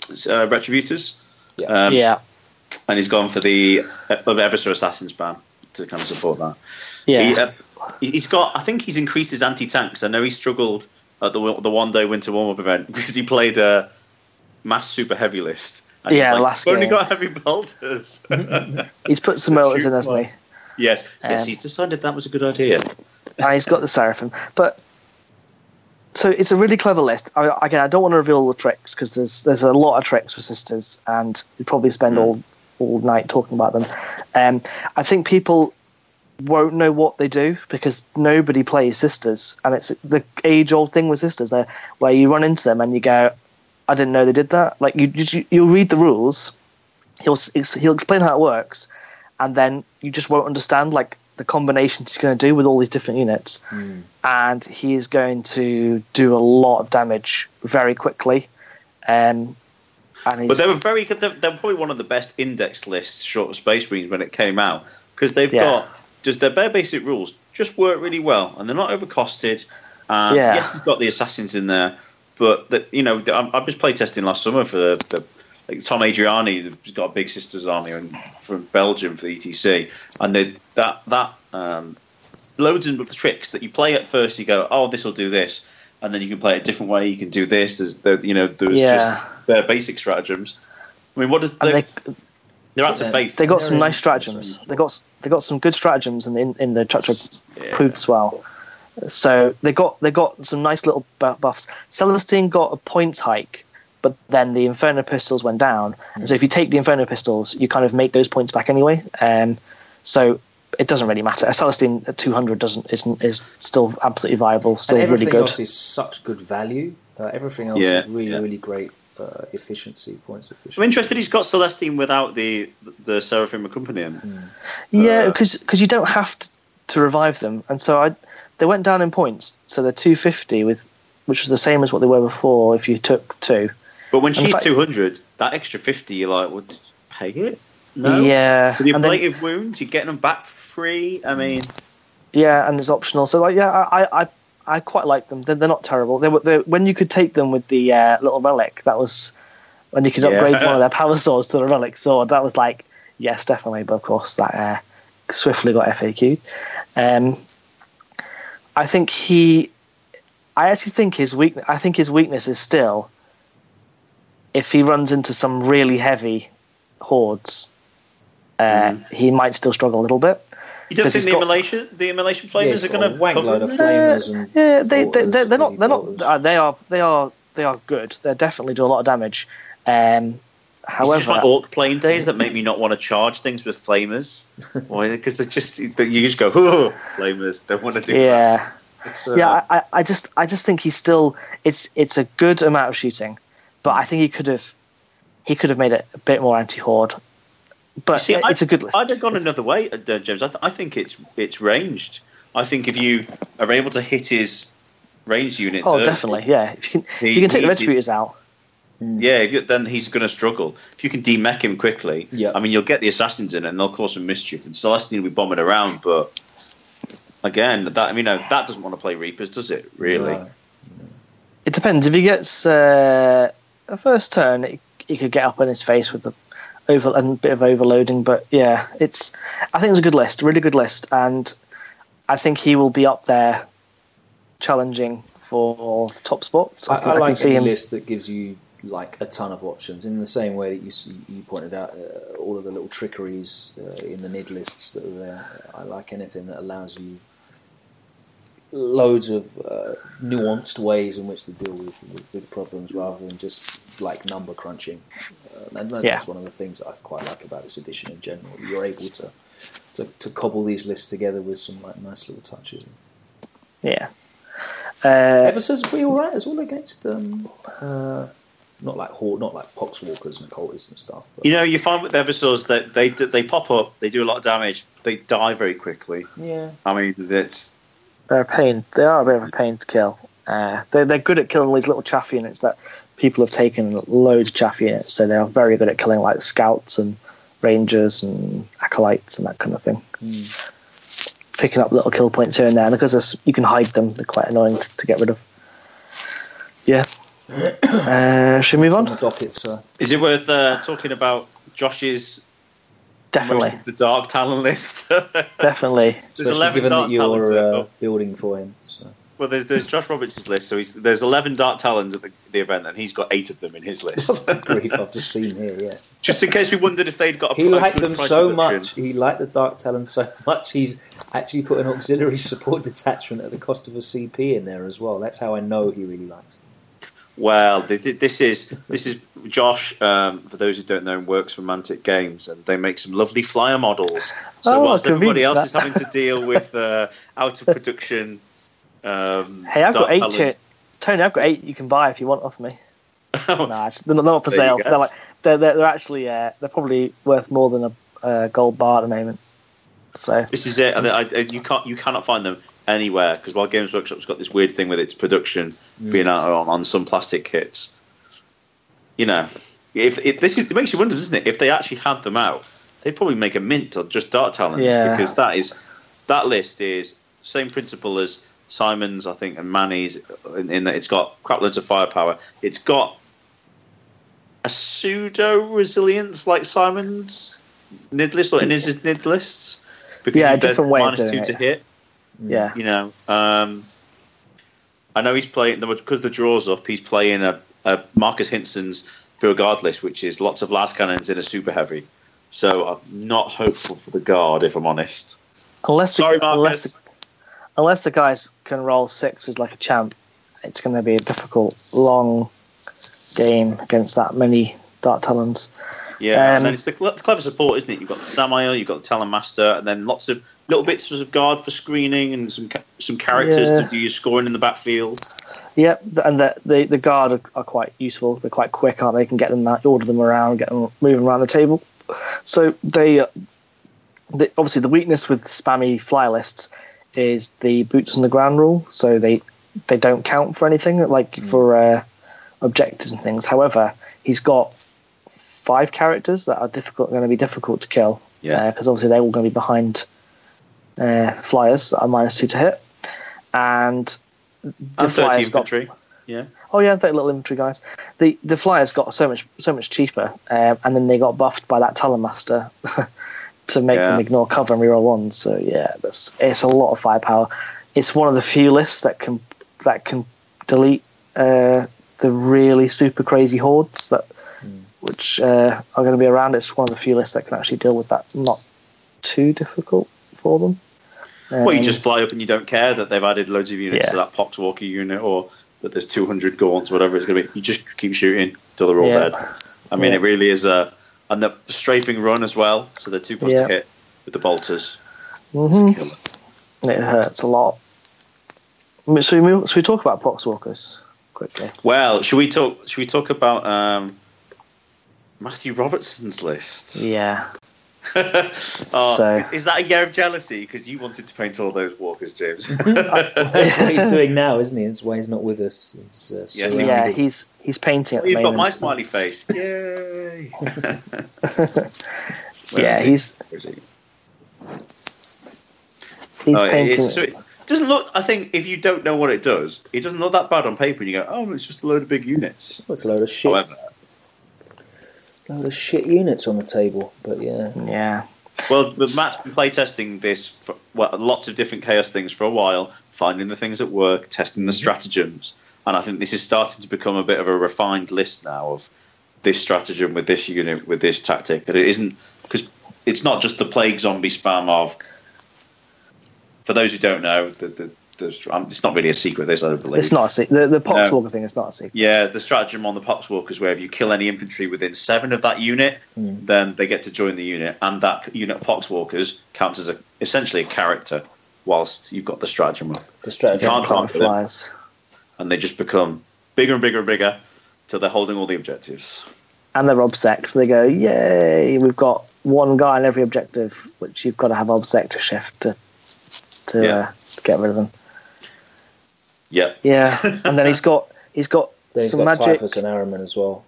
uh, retributors. Yeah. Um, yeah, and he's gone for the uh, Eversor Assassin's ban to kind of support that. yeah, He, uh, he's got. I think he's increased his anti-tanks. I know he struggled at the the one day winter warm up event <laughs> because he played a mass super heavy list. And Yeah, like, last "I've only got heavy bolters. <laughs> he's put some motors in, hasn't he? <laughs> yes, yes, Um, he's decided that was a good idea. and he's got the Seraphim. But so it's a really clever list. I, again, I don't want to reveal all the tricks because there's there's a lot of tricks for sisters, and we probably spend Mm. all all night talking about them. Um, I think people won't know what they do because nobody plays sisters, and it's the age old thing with sisters there, where you run into them and you go, "I didn't know they did that." Like you, you you'll read the rules, he'll he'll explain how it works, and then you just won't understand like the combinations he's going to do with all these different units, and he is going to do a lot of damage very quickly. Um, and he's, But they were very good. They're, they're probably one of the best index lists short of Space Marines when it came out because they've Yeah. got just their bare basic rules just work really well and they're not overcosted. Um, Yeah. Yes, he's got the assassins in there, but the, you know I, I was playtesting last summer for the, the like Tom Adriani, who's got a big sisters army and from Belgium for ETC, and they, that that um, loads of tricks that you play at first. You go, oh, this will do this, and then you can play it a different way. You can do this. There's there, you know there's Yeah. just their basic stratagems. I mean, what does they, they they're out to faith? they got They're some nice stratagems. They got they got some good stratagems in in, in the Chacha Yeah. proved as well. So they got they got some nice little buffs. Celestine got a points hike, but then the Inferno pistols went down. And so if you take the Inferno pistols, you kind of make those points back anyway. Um, so it doesn't really matter. A Celestine at 200 doesn't isn't is still absolutely viable, still and really everything good. else is such good value. Uh, everything else Yeah, is really, yeah. really great uh, efficiency, points efficiency. I'm interested. He's got Celestine without the the Seraphim accompaniment. Yeah, Uh, because you don't have to, to revive them, and so I they went down in points, so they're 250 with, which was the same as what they were before if you took two. But when In she's fact- 200, that extra 50, you're like, would pay it? No. Yeah, With the and then- ablative wounds, you're getting them back free. I mean, yeah, and it's optional. So like, yeah, I I, I, quite like them. They're, they're not terrible. They were they, when you could take them with the uh, little relic. That was when you could Yeah. upgrade one of their <laughs> power swords to the relic sword. That was like yes, definitely. But of course, that uh, swiftly got FAQ'd. Um, I think he. I actually think his weakness. I think his weakness is still if he runs into some really heavy hordes. Uh, He might still struggle a little bit. You don't think the got- immolation, the immolation Yeah, flamers he's are going to wank load of Uh, flamers and yeah, they they they're they're not. They're not. Uh, they are. They are. They are good. They definitely do a lot of damage. Um, It's just my orc plane days that make me not want to charge things with flamers. <laughs> Why? Because they just you just go, oh, flamers. Don't want to do that. yeah, It's, uh, yeah. I, I- I just, I just think he's still. It's, it's a good amount of shooting, but I think he could have, he could have made it a bit more anti-horde. But See, it's a good. I'd have gone another way, uh, James. I, th- I think it's it's ranged. I think if you are able to hit his range units, oh, early, definly. Yeah, if you can, He- you can take the he's- retributors out. Yeah, if you, then he's going to struggle. If you can demech him quickly, Yeah. I mean, you'll get the assassins in and they'll cause some mischief. And Celestine will be bombing around, but again, that I mean, that doesn't want to play Reapers, does it? Really? No. It depends. If he gets uh, a first turn, he, he could get up in his face with the over and a bit of overloading. But yeah, it's. I think it's a good list, really good list, and I think he will be up there challenging for the top spots. I, I, I I like see any him. list that gives you like a ton of options in the same way that you see, you pointed out uh, all of the little trickeries uh, in the nid lists that are there. I like anything that allows you loads of uh, nuanced ways in which to deal with, with, with problems rather than just like number crunching. Uh, and that's Yeah. one of the things that I quite like about this edition in general. You're able to, to, to cobble these lists together with some like nice little touches. Yeah. Uh, Eversor's pretty alright as well against um, uh, not like horde, not like poxwalkers and occultists and stuff. But You know, you find with the Eversors that they they pop up, they do a lot of damage, they die very quickly. yeah, I mean, that's they're a pain. They are a bit of a pain to kill. Uh, they're, they're good at killing these little chaff units that people have taken loads of chaff units, so they are very good at killing like scouts and rangers and acolytes and that kind of thing. Picking up little kill points here and there, because you can hide them, they're quite annoying to, to get rid of. Yeah. <coughs> Uh, should we move on on? docket, so is it worth uh, talking about Josh's Definitely, the Dark Talon list? <laughs> definitely. There's especially 11 given Dark that you're uh, building for him. So. Well, there's, there's Josh Roberts' list. So he's, there's 11 Dark Talons at the, the event, and he's got eight of them in his list. <laughs> Grief, I've just seen here. Yeah, Just in case we wondered if they'd got a he a liked them so reduction. much. He liked the Dark Talon so <laughs> much. He's actually put an auxiliary support detachment at the cost of a CP in there as well. That's how I know he really likes them. Well, th- th- this is this is Josh. Um, for those who don't know, works for Mantic Games, and they make some lovely flyer models. So Oh, whilst everybody else is having to deal with uh, out of production, um, <laughs> Hey, I've got eight. Talons- Here. Tony, I've got eight you can buy if you want off me. <laughs> Nah, they're not, for sale. They're like they're, they're, they're actually uh, they're probably worth more than a uh, gold bar at the moment. So This is it. And I, I, you can't you cannot find them anywhere because while Games Workshop's got this weird thing with its production mm. being out on, on some plastic kits. You know, if, this is, it makes you wonder, doesn't it? If they actually had them out, they'd probably make a mint of just Dark Talons Yeah. because that is that list is same principle as Simon's, I think, and Manny's in, in that it's got crap loads of firepower. It's got a pseudo resilience like Simon's nid list or Innes's nid lists. Because Yeah, a different way doing two it. to hit. Yeah, You know, um, I know he's playing because the draw's up. He's playing a, a Marcus Hinson's Pure Guard list, which is lots of lascannons in a super heavy. So I'm not hopeful for the guard, if I'm honest. unless the, Sorry, unless the, unless the guys can roll sixes like a champ, it's going to be a difficult, long game against that many Dark Talons. Yeah, Um, and then it's the cle- clever support, isn't it? You've got the Samael, you've got the Talon Master, and then lots of little bits of guard for screening and some ca- some characters Yeah. to do your scoring in the backfield. Yep, and the the, the guard are, are quite useful. They're quite quick, aren't they? You can get them order them around, get them moving around the table. So they, uh, the, obviously the weakness with spammy fly lists is the boots on the ground rule. So they they don't count for anything like for uh, objectives and things. However, he's got five characters that are difficult, going to be difficult to kill. Yeah. because obviously they're all going to be behind uh, flyers that are minus two to hit, and the And 30 flyers got. Yeah. Oh yeah, the little infantry guys. The the flyers got so much so much cheaper, um, and then they got buffed by that Talon Master <laughs> to make Yeah. them ignore cover and reroll ones. So yeah, that's it's a lot of firepower. It's one of the few lists that can that can delete uh, the really super crazy hordes that which uh, are going to be around. It's one of the few lists that can actually deal with that. Not too difficult for them. Well, you Um, just fly up and you don't care that they've added loads of units Yeah. to that Poxwalker unit or that there's 200 gaunts, or whatever it's going to be. You just keep shooting till they're all Yeah. dead. I mean, Yeah. it really is a. And the strafing run as well, so they're two plus to hit with the bolters. mhm. It hurts a lot. Should we, we talk about Poxwalkers quickly? Well, should we talk? Should we talk about um, Matthew Robertson's list? Yeah. <laughs> oh, So- is, is that a year of jealousy because you wanted to paint all those walkers, James? <laughs> That's what he's <laughs> doing now, isn't he? It's why he's not with us. He's, uh, Yeah. surrounded. Yeah, he's he's painting at the You've got my smiley face. Yay! Yeah, he? he's he? he's Oh, painting. so it doesn't look. I think if you don't know what it does, it doesn't look that bad on paper. And you go, "Oh, it's just a load of big units." It's a load of shit. However, load of shit units on the table. But yeah, yeah, well, Matt's been playtesting this for well, lots of different chaos things for a while, finding the things that work, testing the mm-hmm. stratagems, and I think this is starting to become a bit of a refined list now of this stratagem with this unit with this tactic. And it isn't because it's not just the plague zombie spam of. For those who don't know, the, the the, um, it's not really a secret. This I don't believe. It's not a secret. The, the No. Poxwalker thing is not a secret. Yeah, the stratagem on the Poxwalker Walkers, where if you kill any infantry within seven of that unit, then they get to join the unit, and that unit of Poxwalkers counts as a, essentially a character, whilst you've got the stratagem up. The strategy. You can't Can't target them, and they just become bigger and bigger and bigger till they're holding all the objectives. And they're obsec, so they go, yay, we've got one guy on every objective, which you've got to have obsec to shift to, to Yeah. uh, get rid of them. Yep. Yeah, and then he's got he's got <laughs> Then he's some got magic. Typhus and Ahriman as well.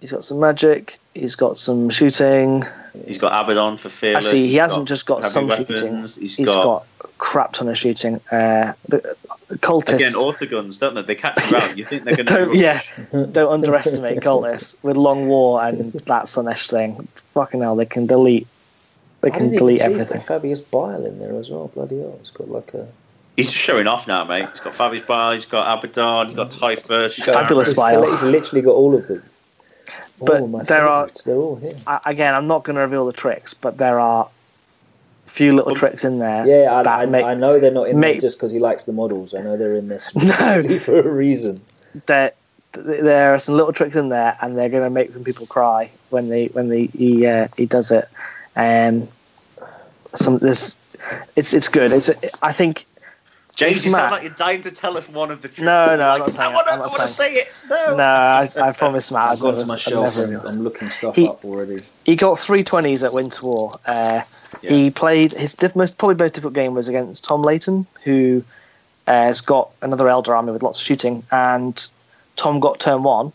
He's got some magic. He's got some shooting. He's got Abaddon for fearless. Actually, he he's hasn't just got some weapons, shooting. He's He's got, got, crap ton of shooting. Uh, the, the cultists. again autoguns, don't they? They catch you out. You think they're going <laughs> don't, to? yeah, don't underestimate cultists with long war and that Sunesh thing. Fucking hell, they can delete. They I can didn't delete even see everything. Fabius Bile in there as well. Bloody hell, it's got like a He's just showing off now, mate. He's got Fabius Bile, he's got Abaddon, he's got Typhus, he's got Fabulous He's, Bile. he's literally got all of them. But of my there are- They're all here. I, again, I'm not going to reveal the tricks, but there are a few little tricks in there. Yeah, I, I, make I know they're not in make- there just because he likes the models. I know they're in there <laughs> No. specifically <laughs> for a reason. there. There are some little tricks in there, and they're going to make some people cry when they when they he uh, he does it. Um, some this, it's it's good. It's I think James, you Matt. sound like you're dying to tell us one of the tricks. No, no, I'm Like, not I saying want it, to. I'm not I want to say it. No. no. I, I <laughs> promise, Matt. I've I've gone to my I've shelf and I'm looking stuff He- up already. he got three twenties at Winter War. Uh, Yeah. He played his diff- most probably most difficult game was against Tom Layton, who uh, has got another Eldar army with lots of shooting, and Tom got turn one,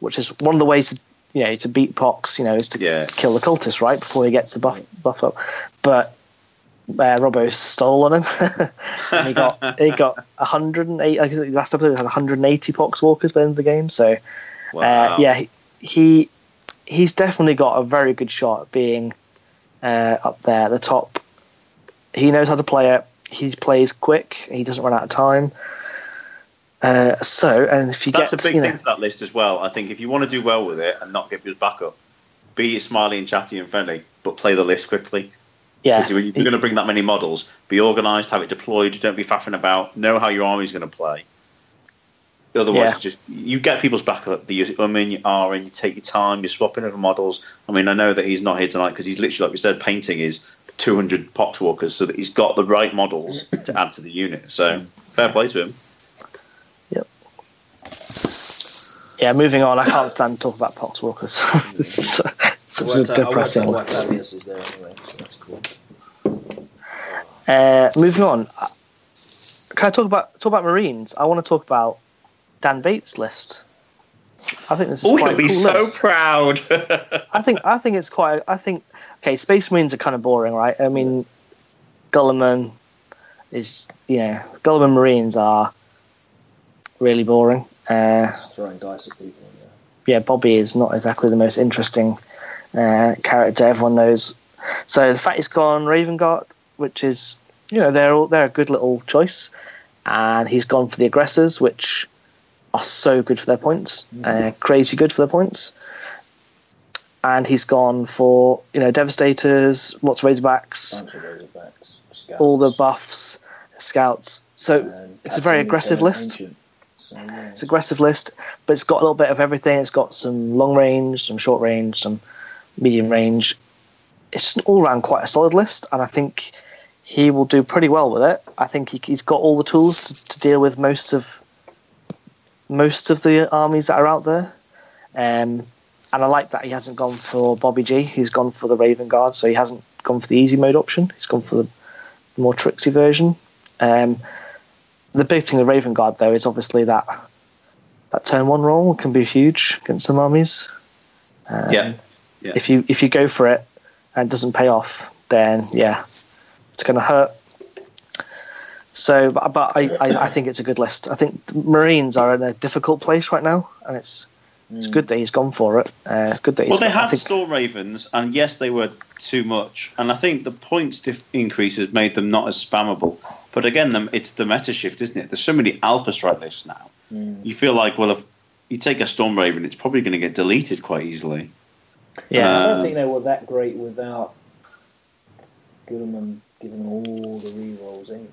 which is one of the ways to you know to beat Pox. You know, is to Yeah. kill the cultist right before he gets the buff buff up, but. Uh, Robbo stole on him. <laughs> And he got he <laughs> got 108. I think last episode he had 180 pox walkers by the end of the game. So Wow. uh, yeah, he, he he's definitely got a very good shot at being uh, up there at the top. He knows how to play it. He plays quick. He doesn't run out of time. Uh, so, and if you That's get a big you know, thing for that list as well. I think if you want to do well with it and not give your back up, be smiley and chatty and friendly, but play the list quickly. Yeah, Because you're going to bring that many models, be organised, have it deployed, don't be faffing about, know how your army's going to play. Otherwise, Yeah. just you get people's back up. Use um in, you are in, you take your time, you're swapping over models. I mean, I know that he's not here tonight because he's literally, like we said, painting his 200 poxwalkers so that he's got the right models <coughs> to add to the unit. So, fair play to him. Yep. Yeah. Moving on, I can't stand to talk about pox walkers. <laughs> it's so- such a depressing why is there anyway, so that's cool. Uh, moving on, can I talk about talk about Marines? I want to talk about Dan Bates' list. I think this is Oh, quite he'll be cool so list. proud. <laughs> I think I think it's quite. I think okay. Space Marines are kind of boring, right? I mean, Guilliman is you know Guilliman Marines are really boring. Uh, Just throwing dice at people. Yeah. yeah, Bobby is not exactly the most interesting uh, character everyone knows. So the fact he's gone Raven Guard, which is you know they're all, they're a good little choice, and he's gone for the aggressors, which are so good for their points, uh, crazy good for their points. And he's gone for you know devastators, lots of Razorbacks, of Razorbacks, scouts, all the buffs, scouts. So it's a very aggressive list. Ancient. So, yeah, It's aggressive list, but it's got a little bit of everything. It's got some long range, some short range, some medium range. It's all round quite a solid list, and I think he will do pretty well with it. I think he, he's got all the tools to, to deal with most of most of the armies that are out there. Um, and I like that he hasn't gone for Bobby G. He's gone for the Raven Guard, so he hasn't gone for the easy mode option. He's gone for the, the more tricksy version. Um, the big thing with Raven Guard though is obviously that that turn one roll can be huge against some armies. Um, yeah. Yeah. If you if you go for it and it doesn't pay off, then yeah, it's going to hurt. So, but, but I, I, I think it's a good list. I think Marines are in a difficult place right now, and it's it's good that he's gone for it. Uh, good that he's. Well, they I had think, Storm Ravens, and yes, they were too much. And I think the points dif- increases made them not as spammable. But again, them it's the meta shift, isn't it? There's so many Alpha Strike lists now. You feel like, well, if you take a Storm Raven, it's probably going to get deleted quite easily. Yeah, I Uh, don't think they were that great without Goodman giving them all the rerolls anyway.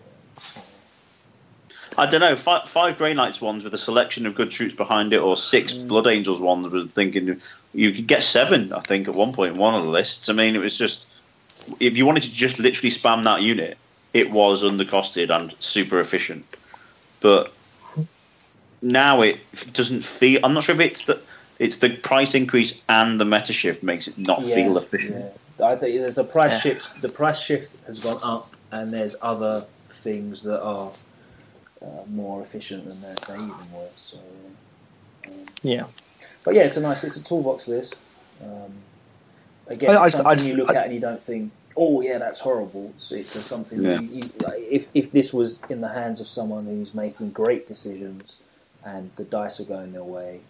I don't know. Five, five Grey Knights ones with a selection of good troops behind it, or six Mm. Blood Angels ones. Was thinking you could get seven. I think at one point in of the lists. I mean, it was just if you wanted to just literally spam that unit, it was undercosted and super efficient. But now it doesn't feel. I'm not sure if it's the it's the price increase and the meta shift makes it not feel efficient. Yeah. I think there's a price Yeah. shift. The price shift has gone up, and there's other things that are uh, more efficient than that. they even were. So, um, Yeah. but yeah, it's a nice. It's a toolbox list. Um, again, I- I something I just- you look I- at and you don't think, "Oh, yeah, that's horrible." It's, it's just something. Yeah. You, you, like, if if this was in the hands of someone who's making great decisions, and the dice are going their way,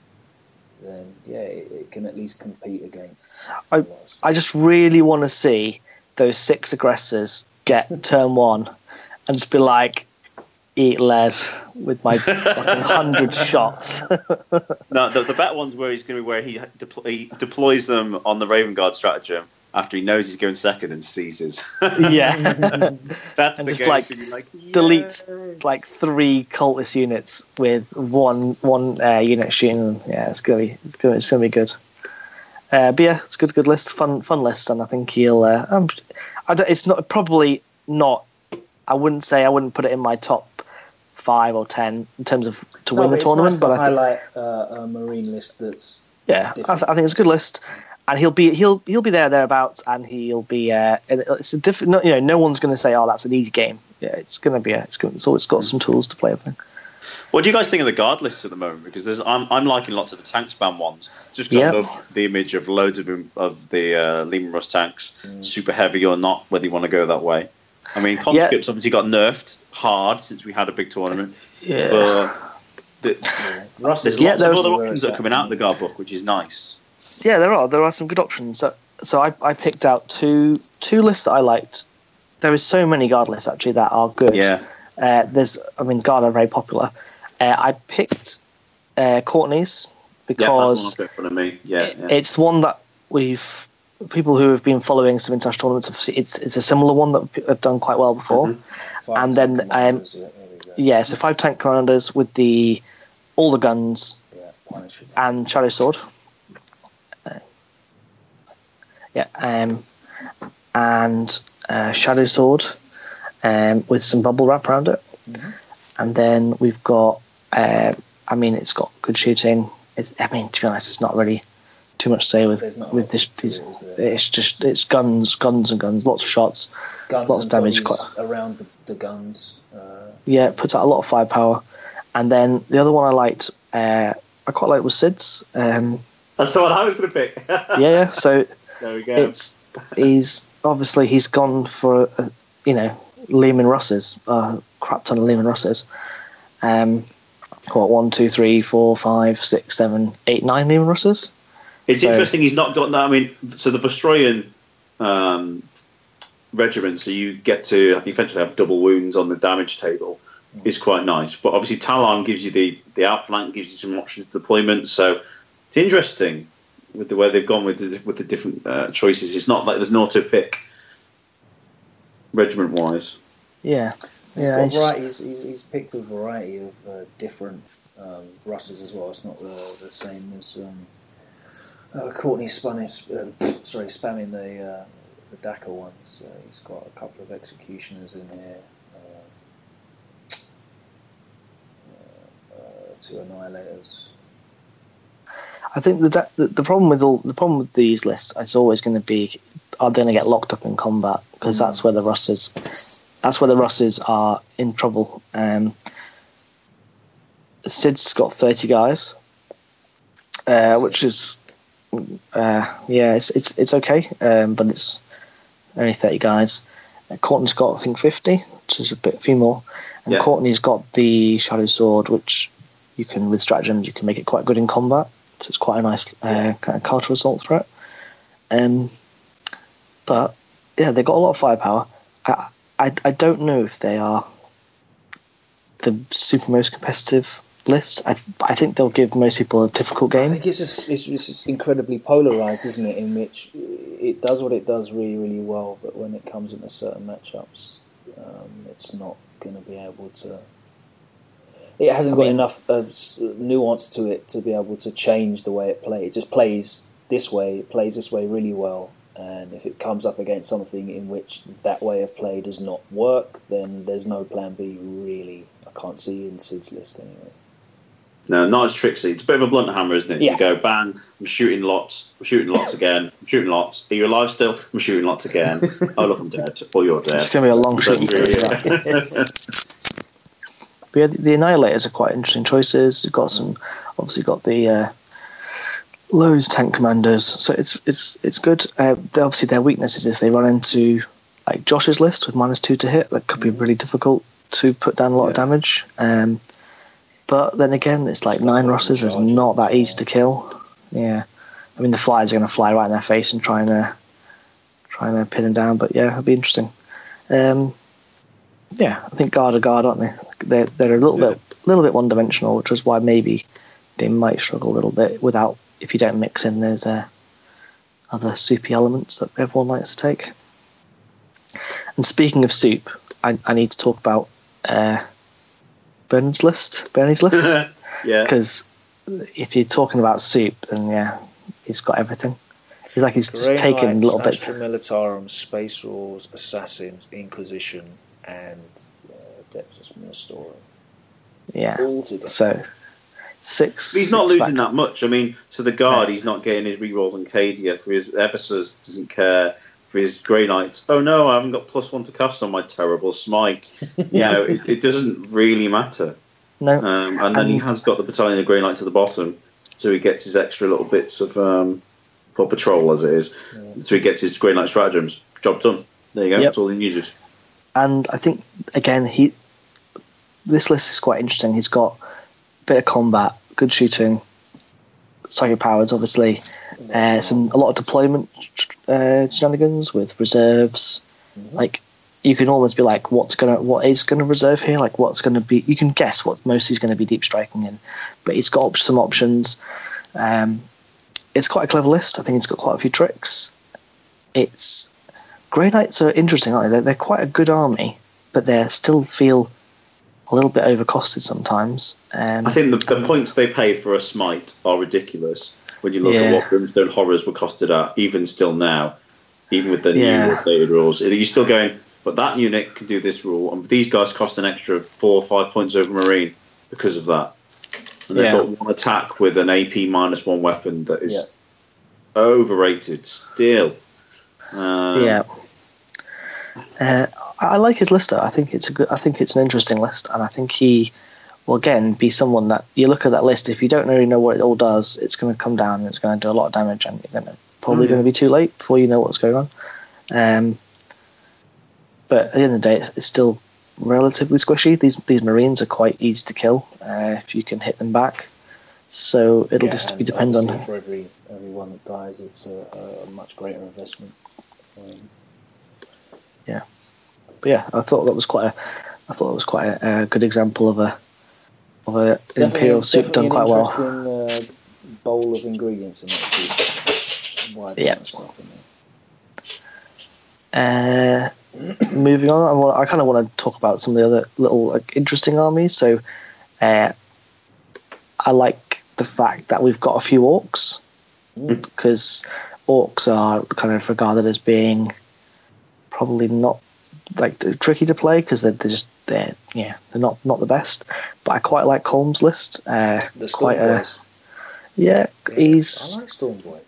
then yeah, it, it can at least compete against. I- I just really want to see those six aggressors get <laughs> turn one and just be like, eat lead with my <laughs> hundred shots. No, the, the better one's where he's going to be where he, depl- he deploys them on the Raven Guard stratagem after he knows he's going second and seizes. <laughs> yeah. <laughs> That's And the just, game like, to be like deletes like three cultist units with one one uh, unit shooting. Yeah, it's gonna be it's gonna, it's gonna be good. Uh, but yeah, it's a good good list, fun fun list, and I think he'll. Uh, um, I don't, it's not probably not. I wouldn't say I wouldn't put it in my top five or ten in terms of to No, win the tournament, nice but to I think, highlight uh, a marine list that's yeah, I, th- I think it's a good list, and he'll be he'll he'll be there thereabouts, and he'll be. Uh, it's a different. No, you know, no one's going to say, "Oh, that's an easy game." Yeah, it's going to be. A, it's going. It's always got some tools to play with. What do you guys think of the guard lists at the moment? Because there's, I'm, I'm liking lots of the tank spam ones. Just 'cause I love the image of loads of of the uh, Leman Russ tanks, Mm. super heavy or not, whether you want to go that way. I mean, conscripts obviously got nerfed hard since we had a big tournament, Yeah. but the, yeah. Russ there's is Yeah, lots of other options that are coming out of the guard book, which is nice. Yeah, there are. There are some good options. So, so I, I picked out two two lists that I liked. There is so many guard lists actually that are good. Yeah, Uh, there's, I mean, guard are very popular. Uh, I picked uh, Courtney's yeah, that's one because I've got in front of me. Yeah, it- yeah. it's one that we've people who have been following some international tournaments have seen. It's it's a similar one that have done quite well before. Mhm. And then, um, yeah, there we go. Yeah, so five tank commanders with the all the guns Yeah, and Shadow Sword. Uh, yeah, um, and uh, Shadow Sword um, with some bubble wrap around it. Mhm. And then we've got, uh, I mean, it's got good shooting. It's, I mean, to be honest, it's not really too much to say with with this. to These, it, is it's just it's guns, guns and guns, lots of shots. guns lots of damage, bodies around the, the guns. Uh, Yeah, it puts out a lot of firepower. And then the other one I liked, uh, I quite liked was Sid's. Um, That's the one I was going to pick. yeah, yeah. So <laughs> there we go. it's he's obviously he's gone for uh, you know Leman Russes, uh, crap ton of Leman Russes. Um, what one, two, three, four, five, six, seven, eight, nine Leman Russes. It's So- interesting he's not got that. I mean, so the Vostroyan um, regiment, so you get to eventually have double wounds on the damage table, is quite nice. But obviously, Tallarn gives you the the outflank, gives you some options to deployment. So it's interesting with the way they've gone with the with the different uh, choices. It's not like there's an to pick regiment wise. Yeah, He's yeah. got he's- variety. He's, he's, he's picked a variety of uh, different um, Russes as well. It's not the, the same as um, uh, Courtney Spanish. Uh, <sniffs> sorry, spamming the uh, the Dakar ones. Uh, he's got a couple of executioners in here. Uh, uh, two annihilators. I think the, the the problem with all the problem with these lists is always going to be are they going to get locked up in combat because that's where the Russes that's where the Russes are in trouble. Um, Sid's got thirty guys, uh, which is uh, yeah, it's it's it's okay, um, but it's only thirty guys. Uh, Courtney's got I think fifty, which is a bit few more, and Yeah. Courtney's got the Shadow Sword, which you can with stratagems you can make it quite good in combat. So it's quite a nice uh, kind of counter assault threat. Um, but yeah, they've got a lot of firepower. I, I I don't know if they are the super most competitive list. I I think they'll give most people a difficult game. I think it's just it's, it's just incredibly polarized, isn't it? In which it does what it does really, really well, but when it comes into certain matchups, um, it's not going to be able to It hasn't I got mean- enough uh, nuance to it to be able to change the way it plays. It just plays this way. It plays this way really well. And if it comes up against something in which that way of play does not work, then there's no plan B really. I can't see in Sid's list anyway. No, not as tricksy. It's a bit of a blunt hammer, isn't it? Yeah. You go bang, I'm shooting lots, I'm shooting lots <coughs> again, I'm shooting lots. Are you alive still? I'm shooting lots again. <laughs> oh look, I'm dead. Or you're dead. It's going to be a long That's <laughs> <laughs> shooting really- period. that. But yeah, the, the Annihilators are quite interesting choices. You've got some, obviously got the uh, Lowe's tank commanders, so it's it's it's good. Uh, obviously, their weakness is if they run into like Josh's list with minus two to hit, that could be really difficult to put down a lot of damage. Um, but then again, it's like Stuff nine Rosses is not that easy to kill. Yeah, I mean the flyers are going to fly right in their face and try and uh, try and uh, pin them down. But yeah, it'll be interesting. Um, yeah, I think guard are guard, aren't they? They're they're a little Yeah. bit little bit one dimensional, which is why maybe they might struggle a little bit without if you don't mix in those uh, other soupy elements that everyone likes to take. And speaking of soup, I, I need to talk about uh, Bernard's list, Bernie's list, <laughs> yeah. because if you're talking about soup, then yeah, he's got everything. He's like he's just Grey taken Knights, little bits. Militarum, Space Wars, Assassins, Inquisition, and uh, Depths of Ministorum. Yeah, All together. so six. He's not losing back. that much. I mean, to the guard, No. he's not getting his reroll on Cadia. For his Ephesus, doesn't care. For his Grey Knights, oh no, I haven't got plus one to cast on my terrible smite. You know, it, it doesn't really matter. No, Um, and then he has got the battalion of Grey Knights at the bottom, so he gets his extra little bits of um, for patrol as it is. So he gets his Grey Knight stratagems. Job done. There you go. Yep. That's all he needed. And I think again he this list is quite interesting. He's got a bit of combat, good shooting, psychic powers, obviously, uh, some a lot of deployment uh, shenanigans with reserves. Like you can almost be like, what's gonna what is gonna reserve here? Like what's gonna be? You can guess what most he's gonna be deep striking in, but he's got some options. Um, it's quite a clever list. I think he's got quite a few tricks. It's Grey Knights are interesting, aren't they? They're, they're quite a good army, but they still feel a little bit overcosted sometimes. Um, I think the, the points they pay for a smite are ridiculous when you look Yeah. at what Brimstone Horrors were costed at, even still now, even with the Yeah. new updated rules. You're still going, but that unit can do this rule, and these guys cost an extra four or five points over Marine because of that. And they've Yeah. got one attack with an AP minus one weapon that is overrated still. Um, yeah. Uh, I like his list though. I think it's a good. I think it's an interesting list, and I think he will again be someone that you look at that list. If you don't really know what it all does, it's going to come down and it's going to do a lot of damage, and you're going to probably yeah. going to be too late before you know what's going on. Um, but at the end of the day, it's, it's still relatively squishy. These these marines are quite easy to kill uh, if you can hit them back. So it'll Yeah, just be depend on. For every every one that dies, it's a, a much greater investment. Um, But yeah, I thought that was quite a, I thought that was quite a, a good example of a, of a it's imperial soup done quite well. uh, bowl of ingredients in that soup. Wide Yeah. stuff in there. Uh, <coughs> moving on, I, want, I kind of want to talk about some of the other little like, interesting armies. So, uh, I like the fact that we've got a few orcs Mm. because orcs are kind of regarded as being probably not like tricky to play because they're, they're just they're yeah they're not not the best. But I quite like Colm's list. Uh, The quite Storm a Boys. yeah, Yeah, he's I like Storm Boy.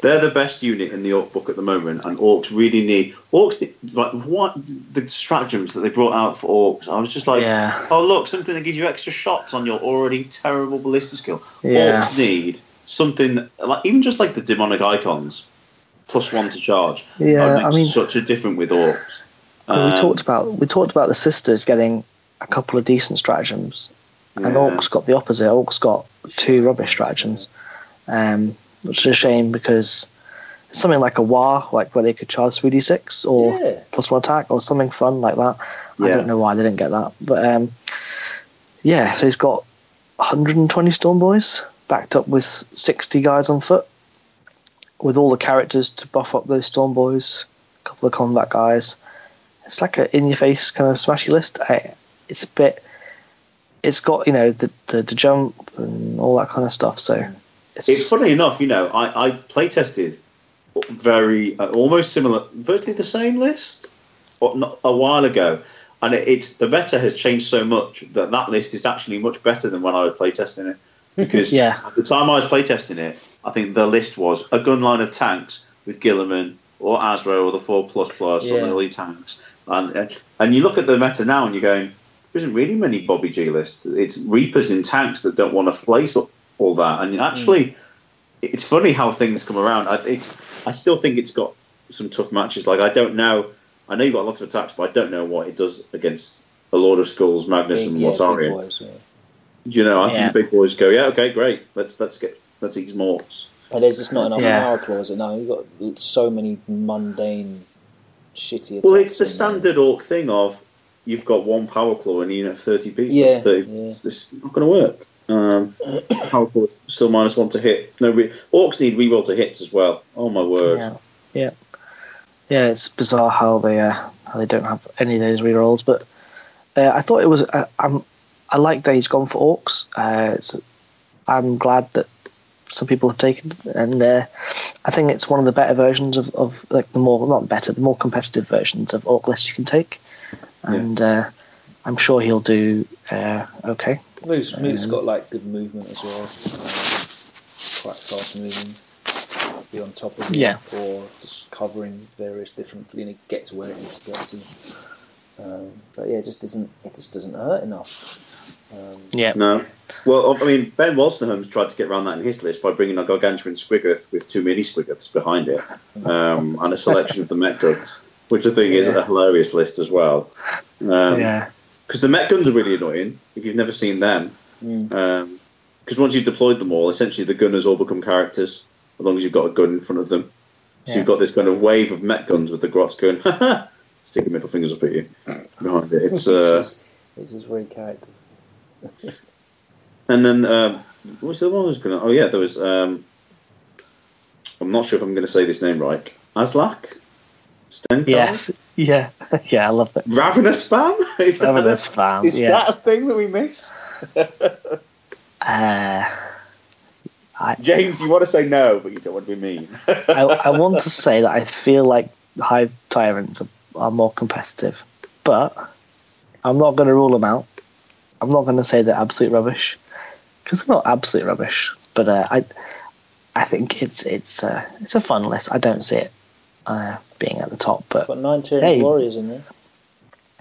They're the best unit in the Orc book at the moment, and Orcs really need Orcs. Like what the stratagems that they brought out for Orcs, I was just like, yeah oh look, something that gives you extra shots on your already terrible ballistic skill. Yeah. Orcs need something like even just like the demonic icons, plus one to charge. Yeah, I mean- such a difference with Orcs. Well, we Um, talked about we talked about the sisters getting a couple of decent stratagems, and Orcs got the opposite. Orcs got two rubbish stratagems, um, which is a shame because something like a war, like where they could charge three d six or Yeah. plus one attack or something fun like that. I don't know why they didn't get that, but um, yeah. So he's got 120 Storm Boys backed up with 60 guys on foot, with all the characters to buff up those Storm Boys, a couple of combat guys. It's like an in your face kind of smashy list. I, it's a bit. it's got you know the, the the jump and all that kind of stuff. So it's, It's funny enough, you know, I, I play tested very uh, almost similar, virtually the same list or not, a while ago, and it, it's the meta has changed so much that that list is actually much better than when I was playtesting it. <laughs> Because Yeah. at the time I was playtesting it, I think the list was a gun line of tanks with Guilliman or Azrael or the four plus plus or Yeah. the elite tanks, and and- and you look at the meta now and you're going, there isn't really many Bobby G lists. It's Reapers in tanks that don't want to place all- all that, and actually, hmm. it's funny how things come around. I, it's, I still think it's got some tough matches. Like I don't know, I know you've got lots of attacks, but I don't know what it does against a Lord of Skulls, Magnus, Big, and yeah, big Mortarion. boys, yeah. You know, I Yeah. think the big boys go, yeah, okay, great. Let's let's get let's eat some. But there's just not enough Yeah. power claws. No, you've got so many mundane, shitty attacks. Well, it's the in there. standard orc thing of you've got one power claw and you know thirty people. Yeah, 30, yeah. It's, it's not going to work. Um, <coughs> power claw still minus one to hit. No, re- orcs need reroll to hits as well. Oh my word! yeah, yeah, yeah. It's bizarre how they uh, how they don't have any of those rerolls. But uh, I thought it was. Uh, I'm I like that he's gone for orcs. Uh, it's, I'm glad that some people have taken, and uh, I think it's one of the better versions of, of like the more not better, the more competitive versions of orc lists you can take, and uh, I'm sure he'll do uh, okay. Moose, Moose got like good movement as well. Um, quite fast moving. Be on top of it, Yeah. or just covering various different. You know, get to where it needs to get to. Um, but yeah, it just doesn't. It just doesn't hurt enough. Um, Yeah, No. Well, I mean, Ben Wolstenholme's tried to get around that in his list by bringing a gargantuan Squiggoth with two mini Squiggoths behind it, um, and a selection of the Mek Guns, which I think is a hilarious list as well. Um, yeah, because the Mek guns are really annoying if you've never seen them. Mm. Because once you've deployed them all, essentially the gunners all become characters as long as you've got a gun in front of them. So Yeah. you've got this kind of wave of Mek guns with the grots going, ha <laughs> ha, sticking middle fingers up at you behind it. It's <laughs> uh, This is- this is very character. <laughs> and then um, what was the one I was going to? Oh yeah, there was. Um, I'm not sure if I'm going to say this name right. Aslak, Stenkar, yes, <laughs> yeah, <laughs> yeah. I love it. Raveners spam. Is that, Raveners spam, Is yeah. that a thing that we missed? Uh, James, you want to say no, but you don't want to be mean. I, I want to say that I feel like Hive Tyrants are, are more competitive, but I'm not going to rule them out. I'm not going to say they're absolute rubbish because they're not absolute rubbish. But uh, I, I think it's it's uh, it's a fun list. I don't see it uh, being at the top, but Got nine Tyranid Hey. warriors in there.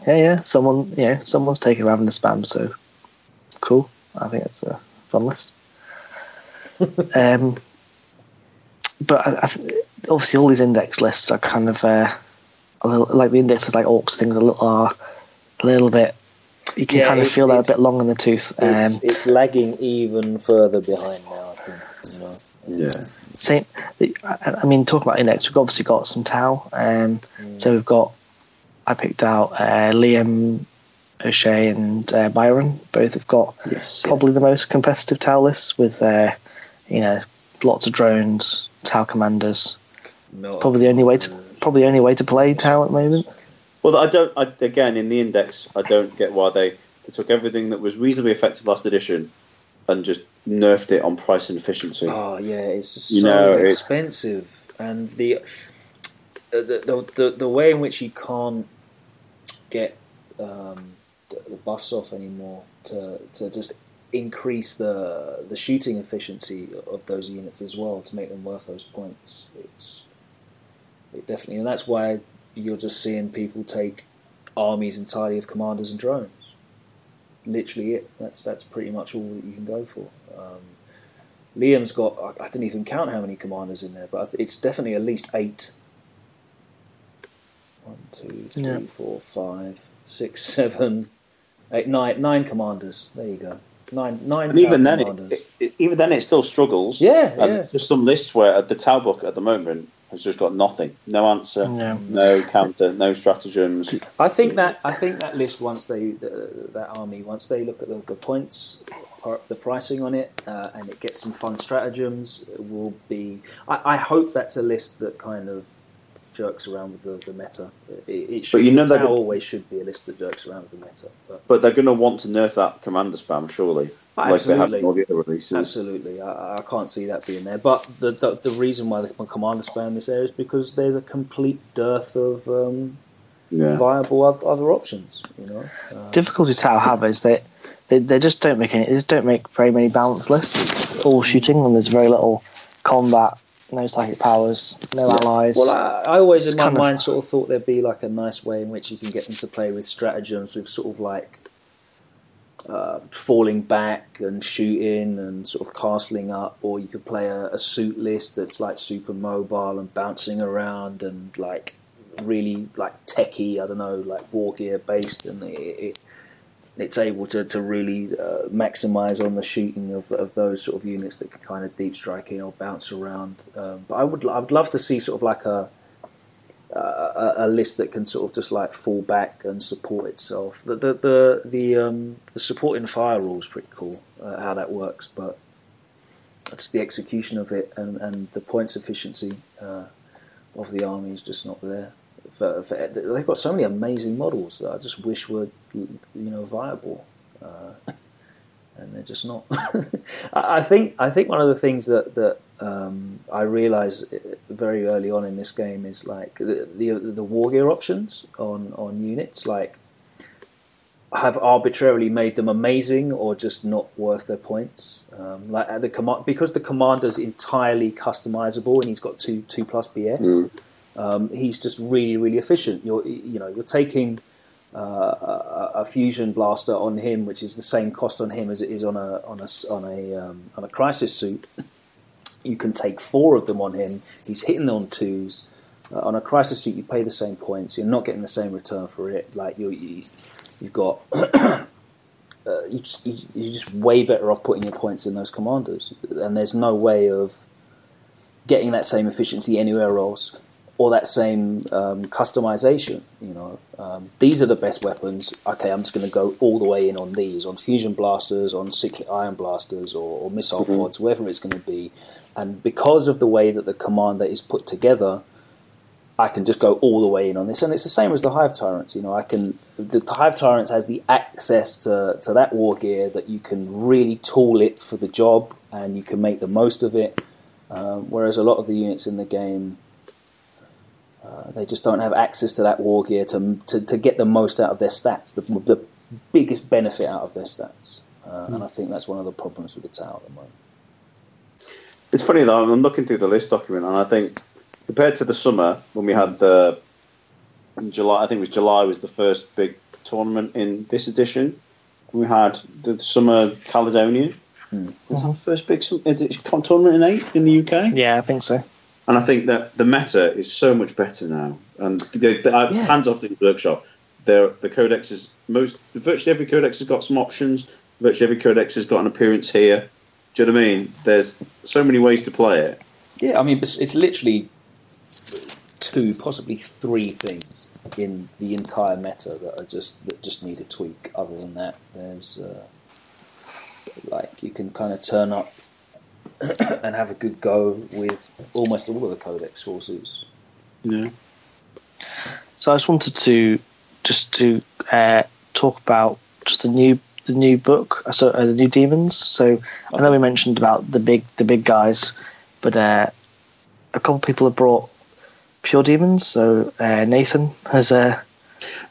yeah, yeah. Someone, you know, someone's taking Raveners spam, so cool. I think it's a fun list. <laughs> um, but I, I, th- obviously, all these index lists are kind of uh, a little, like the indexes, like orcs things, a little are a little bit. You can Yeah, kind of feel they're a bit long in the tooth. Um, It's, it's lagging even further behind now. I think. You know. yeah. same. I, I mean, talking about index, we've obviously got some Tau. Um, So we've got. I picked out uh, Liam, O'Shea, and uh, Byron. Both have got Yes. probably the most competitive Tau lists with, uh, you know, lots of drones, Tau commanders. Melt Probably the only way to probably the only way to play Tau at the moment. Well, I don't. I, again, in the index, I don't get why they, they took everything that was reasonably effective last edition and just nerfed it on price and efficiency. Oh yeah, it's just You so know, it- expensive, and the, the the the the way in which you can't get um, the, the buffs off anymore to to just increase the the shooting efficiency of those units as well to make them worth those points. It's it definitely, and that's why you're just seeing people take armies entirely of commanders and drones. Literally, it. That's that's pretty much all that you can go for. Um, Liam's got, I I didn't even count how many commanders in there, but th- it's definitely at least eight. One, two, three, Yeah. four, five, six, <laughs> seven, eight, nine, nine commanders. There you go. Nine, nine. and even then, commanders. it, it, even then, it still struggles. Yeah, and yeah. there's some lists where the Tau book at the moment has just got nothing, no answer, Yeah. no counter, no stratagems. I think that I think that list once they the, that army once they look at the, the points, the pricing on it, uh, and it gets some fun stratagems, it will be. I, I hope that's a list that kind of jerks around with the, the meta. It, it should, But you know Tau that- always should be a list that jerks around with the meta. But But they're going to want to nerf that commander spam, surely. Like they have Absolutely. in all the other releases. Absolutely, I, I can't see that being there. But the, the the reason why the commander spam this area is because there's a complete dearth of um, Yeah. viable other, other options. You know, uh, difficulty Tau have is that they, they just don't make any. They just don't make very many balanced lists. It's all shooting, and there's very little combat, no psychic powers, no allies. well, I, I always It's in my kind of- mind sort of thought there'd be like a nice way in which you can get them to play with stratagems, with sort of like uh, falling back and shooting and sort of castling up, or you could play a, a suit list that's like super mobile and bouncing around and like really like techie. I don't know, like war gear based, and it, it, it's able to to really uh, maximize on the shooting of of those sort of units that can kind of deep strike in or bounce around. Um, but I would I would love to see sort of like a a, a list that can sort of just like fall back and support itself. The the the the, um, the supporting fire rule is pretty cool uh, how that works, but just the execution of it and, and the points efficiency uh, of the army is just not there. For, for, they've got so many amazing models that I just wish were you know viable. Uh, <laughs> and they're just not. <laughs> I I think I think one of the things that that um, I realised very early on in this game is like the, the the war gear options on on units like have arbitrarily made them amazing or just not worth their points. Um, like at the command because the commander's entirely customizable and he's got two two plus BS. Um, he's just really really efficient. You're you know you're taking uh, a, a fusion blaster on him, which is the same cost on him as it is on a on a on a um, on a crisis suit. You can take four of them on him. He's hitting on twos. Uh, on a crisis suit, you pay the same points. You're not getting the same return for it. Like you, you you've got. <clears throat> Uh, you just, you, you're just way better off putting your points in those commanders, and there's no way of getting that same efficiency anywhere else or that same um, customization. You know, um, these are the best weapons. Okay, I'm just going to go all the way in on these, on fusion blasters, on cyclic ion blasters, or, or missile pods, whatever it's going to be. And because of the way that the commander is put together, I can just go all the way in on this, and it's the same as the Hive Tyrants. You know, I can the, the Hive Tyrants has the access to, to that war gear that you can really tool it for the job, and you can make the most of it. Um, whereas a lot of the units in the game, uh, they just don't have access to that war gear to, to to get the most out of their stats, the, the biggest benefit out of their stats. Uh, And I think that's one of the problems with the Tau at the moment. It's funny though. I'm looking through the list document, and I think compared to the summer when we had the in July, I think it was July was the first big tournament in this edition. We had the summer Caledonia. Was hmm. our first big tournament in eight in the UK? yeah, I think so. And I think that the meta is so much better now. And the, the, I- Yeah. hands off the workshop. The the codex is most virtually every codex has got some options. Virtually every codex has got an appearance here. Do you know what I mean? There's so many ways to play it. Yeah, I mean, it's, it's literally two, possibly three things in the entire meta that are just that just need a tweak. Other than that, there's uh, like you can kind of turn up <clears throat> and have a good go with almost all of the codex forces. Yeah. So I just wanted to just to uh, talk about just a new the new book, uh, so uh, the new demons. So I know we mentioned about the big the big guys, but uh, a couple of people have brought pure demons. So uh, Nathan has uh,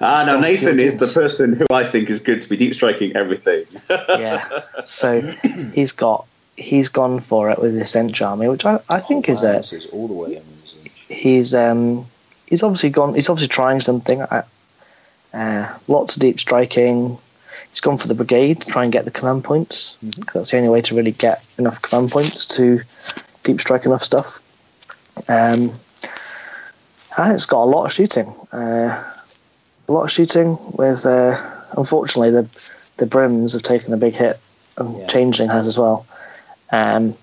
Ah, now Nathan is the person who I think is good to be deep striking everything. <laughs> yeah. So he's got he's gone for it with this Tzeentch army, which I, I think is wow, a this is all the way in. he's um he's obviously gone he's obviously trying something uh, uh, lots of deep striking he's gone for the brigade to try and get the command points 'cause that's the only way to really get enough command points to deep strike enough stuff um and it's got a lot of shooting uh, a lot of shooting with uh, unfortunately the the brims have taken a big hit and Yeah. changeling has as well um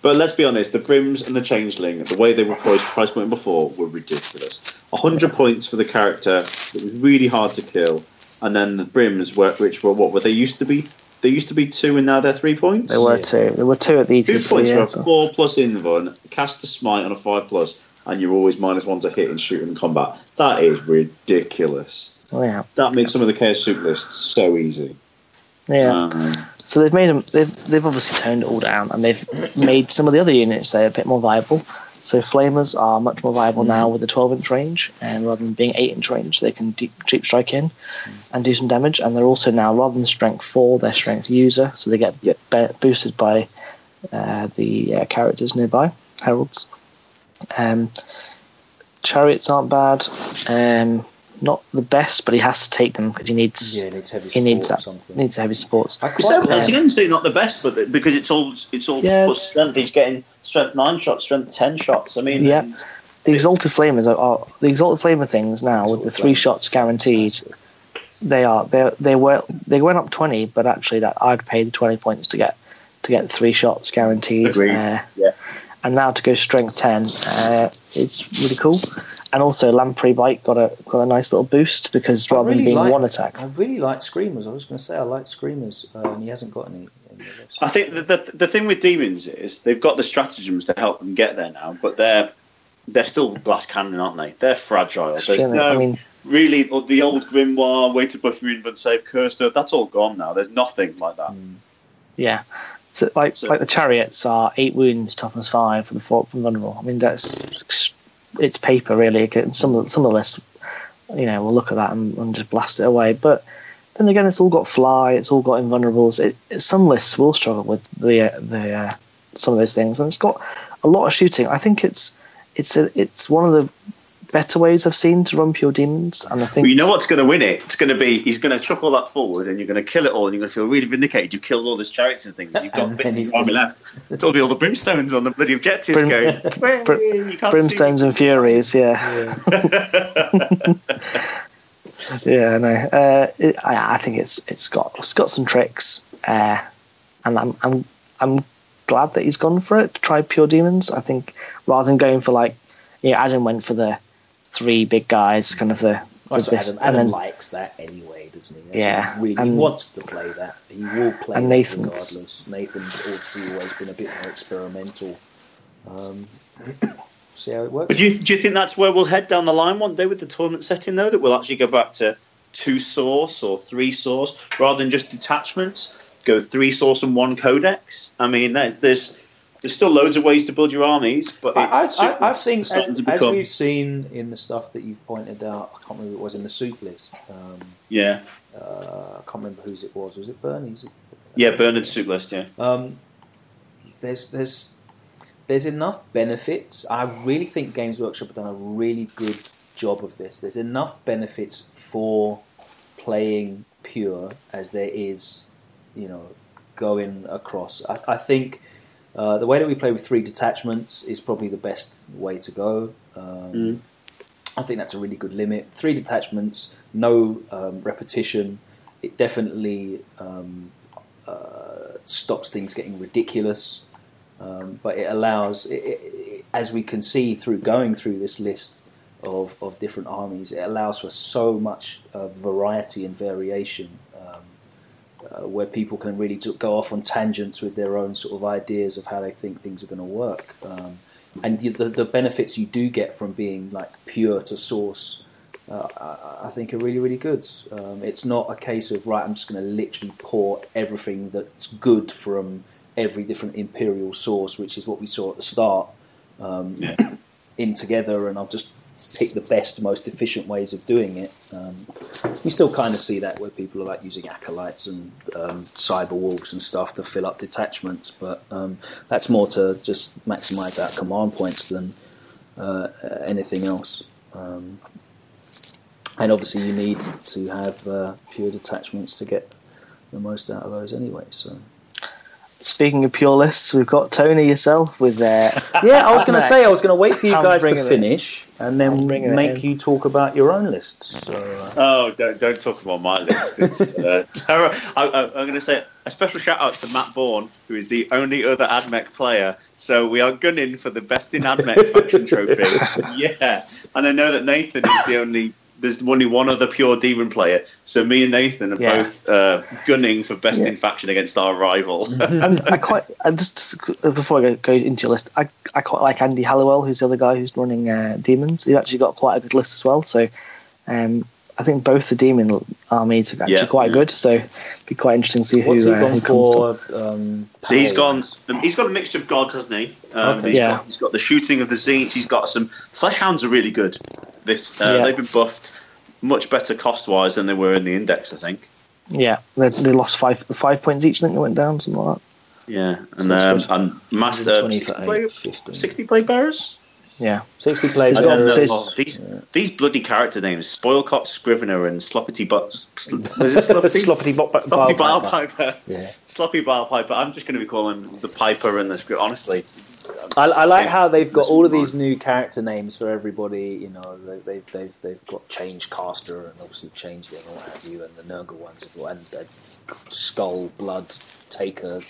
But let's be honest, the Brims and the Changeling, the way they were priced price point before, were ridiculous. 100 points for the character, it was really hard to kill. And then the Brims, were, which were what were they used to be? They used to be two and now they're three points? there were two there were two at the Two points yeah, for a four plus invuln, cast the smite on a five plus, and you're always minus one to hit in shooting and combat. That is ridiculous. Oh, yeah. That made some of the chaos soup lists so easy. Yeah. Um, So they've made them. They've, they've obviously toned it all down, and they've made some of the other units there a bit more viable. So flamers are much more viable now with a 12 inch range, and rather than being 8 inch range, they can deep, deep strike in and do some damage. And they're also now rather than strength four, they're strength user, so they get be- boosted by uh, the uh, characters nearby, heralds. Um, chariots aren't bad. Um, not the best, but he has to take them because he needs Yeah, it needs heavy he needs support that or something. needs heavy supports. I It's quite once again, say not the best, but the- because it's all it's all Yeah. plus strength. He's getting strength nine shots, strength ten shots. I mean, Yeah. The exalted flamers are, are the exalted flamer things now with the three like shots guaranteed. They are they they were they went up twenty, but actually that I'd pay the twenty points to get to get three shots guaranteed. Agreed. Uh, Yeah. And now to go strength ten, uh, it's really cool. And also Lamprey Bite got a got a nice little boost because rather really than being like- one attack, I really like Screamers. I was going to say I like Screamers, uh, and he hasn't got any. any. I think the, the the thing with demons is they've got the stratagems to help them get there now, but they're they're still glass cannon, aren't they? They're fragile. There's no I mean, really the old grimoire, way to buff your invent save, curse stuff. That's all gone now. There's nothing like that. Mm. yeah. So like So- like the chariots are eight wounds, toughness five for the four vulnerable. I mean that's it's paper really. Some of some of this, you know, we'll look at that and, and just blast it away. But then again, it's all got fly, it's all got invulnerables. It, it, some lists will struggle with the the uh, some of those things, and it's got a lot of shooting. I think it's it's a, it's one of the better ways I've seen to run pure demons, and I think But you know what's going to win it? It's going to be he's going to chuck all that forward, and you're going to kill it all, and you're going to feel really vindicated. You killed all those chariots and things. and You've got And bits of army gonna- left. It's all be all the brimstones on the bloody objective Brim- going. <laughs> Br- "Hey, you can't brimstones see and furies. Yeah, yeah, <laughs> no. Uh, it, I, I think it's it's got it's got some tricks, uh, and I'm I'm I'm glad that he's gone for it to try pure demons. I think rather than going for like, yeah, Adam went for the three big guys, kind of the. the Also, this- Adam, and then- likes that anyway, doesn't he? That's Yeah, he really and- wants to play that. He will play and that Nathan's- regardless. Nathan's obviously always been a bit more experimental. Um, <clears throat> see how it works. But do you, do you think that's where we'll head down the line one day with the tournament setting, though? That we'll actually go back to two source or three source rather than just detachments? Go three source and one codex? I mean, there- there's there's still loads of ways to build your armies, but I, it's, I, I, think, starting as, become. we've seen in the stuff that you've pointed out, I can't remember who it was in the soup list. Um, yeah. uh, I can't remember whose it was. Was it Bernie's? Yeah, Bernard's soup list, yeah. Um, there's there's there's enough benefits. I really think Games Workshop have done a really good job of this. There's enough benefits for playing pure as there is, you know, going across. I, I think uh, the way that we play with three detachments is probably the best way to go. Um, Mm. I think that's a really good limit. Three detachments, no um, repetition. It definitely um, uh, stops things getting ridiculous, um, but it allows, it, it, it- as we can see through going through this list of, of different armies, it allows for so much uh, variety and variation. Where people can really go off on tangents with their own sort of ideas of how they think things are going to work, um, and the, the benefits you do get from being like pure to source uh, I, I think are really, really good. Um, it's not a case of right. I'm just going to literally pour everything that's good from every different imperial source, which is what we saw at the start, um, in together, and I'll just pick the best, most efficient ways of doing it. Um, we still kind of see that where people are like using acolytes and um, cyber wolves and stuff to fill up detachments, but um, that's more to just maximise out command points than uh, anything else. Um, and obviously, you need to have uh, pure detachments to get the most out of those anyway. So, Speaking of pure lists, we've got Tony yourself with uh, <laughs> yeah, I was going <laughs> to say I was going to wait for you I'm guys to bringing it finish and then make in. you talk about your own lists. So, uh, Oh, don't don't talk about my list. It's <laughs> uh, terror. I, I, I'm going to say a special shout out to Matt Bourne, who is the only other AdMech player. So we are gunning for the best in AdMech faction trophy. Yeah, and I know that Nathan is the only there's only one other pure demon player. So me and Nathan are Yeah. both uh, gunning for best Yeah. in faction against our rival. <laughs> and I quite and just, just before I go, go into your list, I, I quite like Andy Halliwell, who's the other guy who's running uh, demons. He's actually got quite a good list as well. So um, I think both the demon armies are actually Yeah. quite good. So it'd be quite interesting to see who, What's he uh, gone who comes to. for? Um, So he's power gone. um, He's got a mixture of gods, hasn't he? Um, Okay. he's Yeah. Got, he's got the shooting of the Tzeents. He's got some flesh hounds are really good. This uh, Yeah. they've been buffed, much better cost wise than they were in the index, I think. Yeah, they, they lost five five points each. I think they went down something like that. Yeah, and So um, and master 20 60 for play, 60 plaguebearers. Yeah, 60 plays. He's got- so he's- Oh, these, these bloody character names: Spoilpox, Scrivener, and Sloppity. But is it Sloppity? <laughs> Sloppity Sloppy Bile Bile Piper. Yeah. Sloppy Bile Piper. I'm just going to be calling the Piper and the Script. Honestly, I, I like how they've got all of these new character names for everybody. You know, they, they've they've they've got Change Caster and obviously Changeling and what have you, and the Nurgle ones as well, and uh, Skull Blood Taker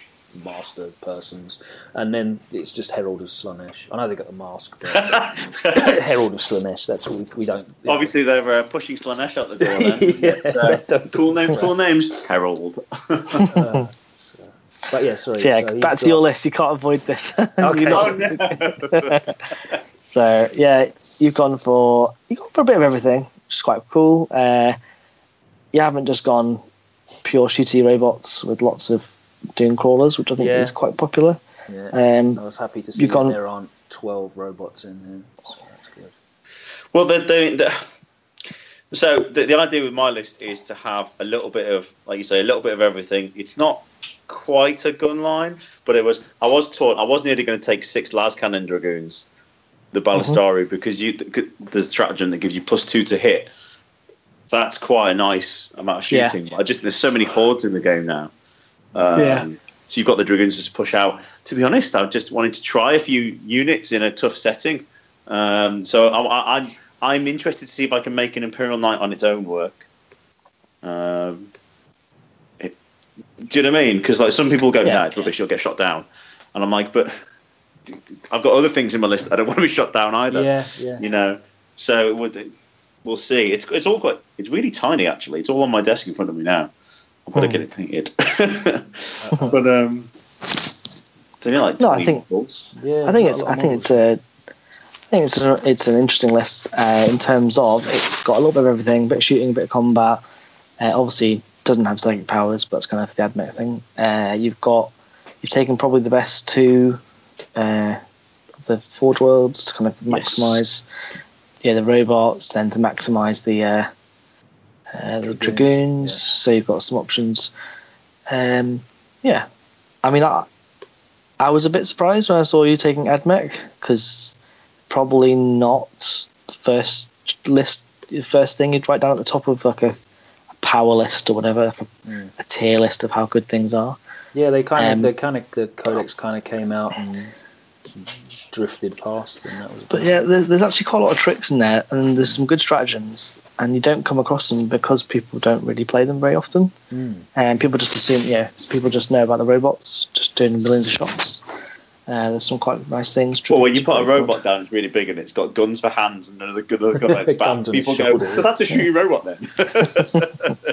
Master persons, and then it's just Herald of Slaanesh. I know they got the mask, but <laughs> <laughs> Herald of Slaanesh. That's what we, we don't. you know. obviously they're uh, pushing Slaanesh out the door. Then, <laughs> Yeah. So, cool names, cool names. Herald. Uh, so- but yeah, sorry. so yeah. so back to got- your list. You can't avoid this. Okay. Not- oh no! So yeah, you've gone for you've gone for a bit of everything, which is quite cool. Uh, you haven't just gone pure shooty robots with lots of doom crawlers, which I think Yeah. is quite popular. Yeah. Um, I was happy to see you that can't- there aren't twelve robots in here. So that's good. Well, the, the, the, so the, the idea with my list is to have a little bit of, like you say, a little bit of everything. It's not quite a gun line, but it was. I was taught I was nearly going to take six las cannon dragoons, the Ballistarii, because you there's a stratagem that gives you plus two to hit. That's quite a nice amount of shooting. Yeah. shooting. I just there's so many hordes in the game now. Um, Yeah. So you've got the dragoons to push out. To be honest, I just wanted to try a few units in a tough setting. Um, so I, I, I'm I'm interested to see if I can make an Imperial Knight on its own work. Um, it, do you know what I mean? Because like some people go, Yeah. "Nah, it's rubbish. You'll get shot down," and I'm like, "But I've got other things in my list. I don't <laughs> want to be shot down either." Yeah, yeah. You know. So it would- we'll see. It's it's all quite. It's really tiny actually. It's all on my desk in front of me now. I've got to Hmm. get it painted. but um, so yeah, like No, I think- volts. Yeah, I think it's I think it's a I think it's a, it's an interesting list uh, in terms of it's got a little bit of everything, a bit of shooting, a bit of combat. Uh, obviously, doesn't have psychic powers, but it's kind of the AdMech thing. Uh, you've got you've taken probably the best two uh, of the Forge worlds to kind of Yes. maximize yeah the robots, then to maximize the uh, the Dragoons, dragoons. yeah. So you've got some options. Um, yeah, I mean, I, I was a bit surprised when I saw you taking Admech because probably not the first list, the first thing you'd write down at the top of like a, a power list or whatever, like a, Mm. a tier list of how good things are. Yeah, they kind of, Um, they kind of, the codex kind of came out and drifted past, and that was. But yeah, there, there's actually quite a lot of tricks in there, and there's some good stratagems, and you don't come across them because people don't really play them very often, Mm. and people just assume, yeah, people just know about the robots, just doing millions of shots. Uh, there's some quite nice things. Well, when you put a robot good. down, it's really big and it's got guns for hands and another <laughs> gun, another gun on its back. Guns People go, shoulders. so that's a shooting <laughs> robot then. <laughs>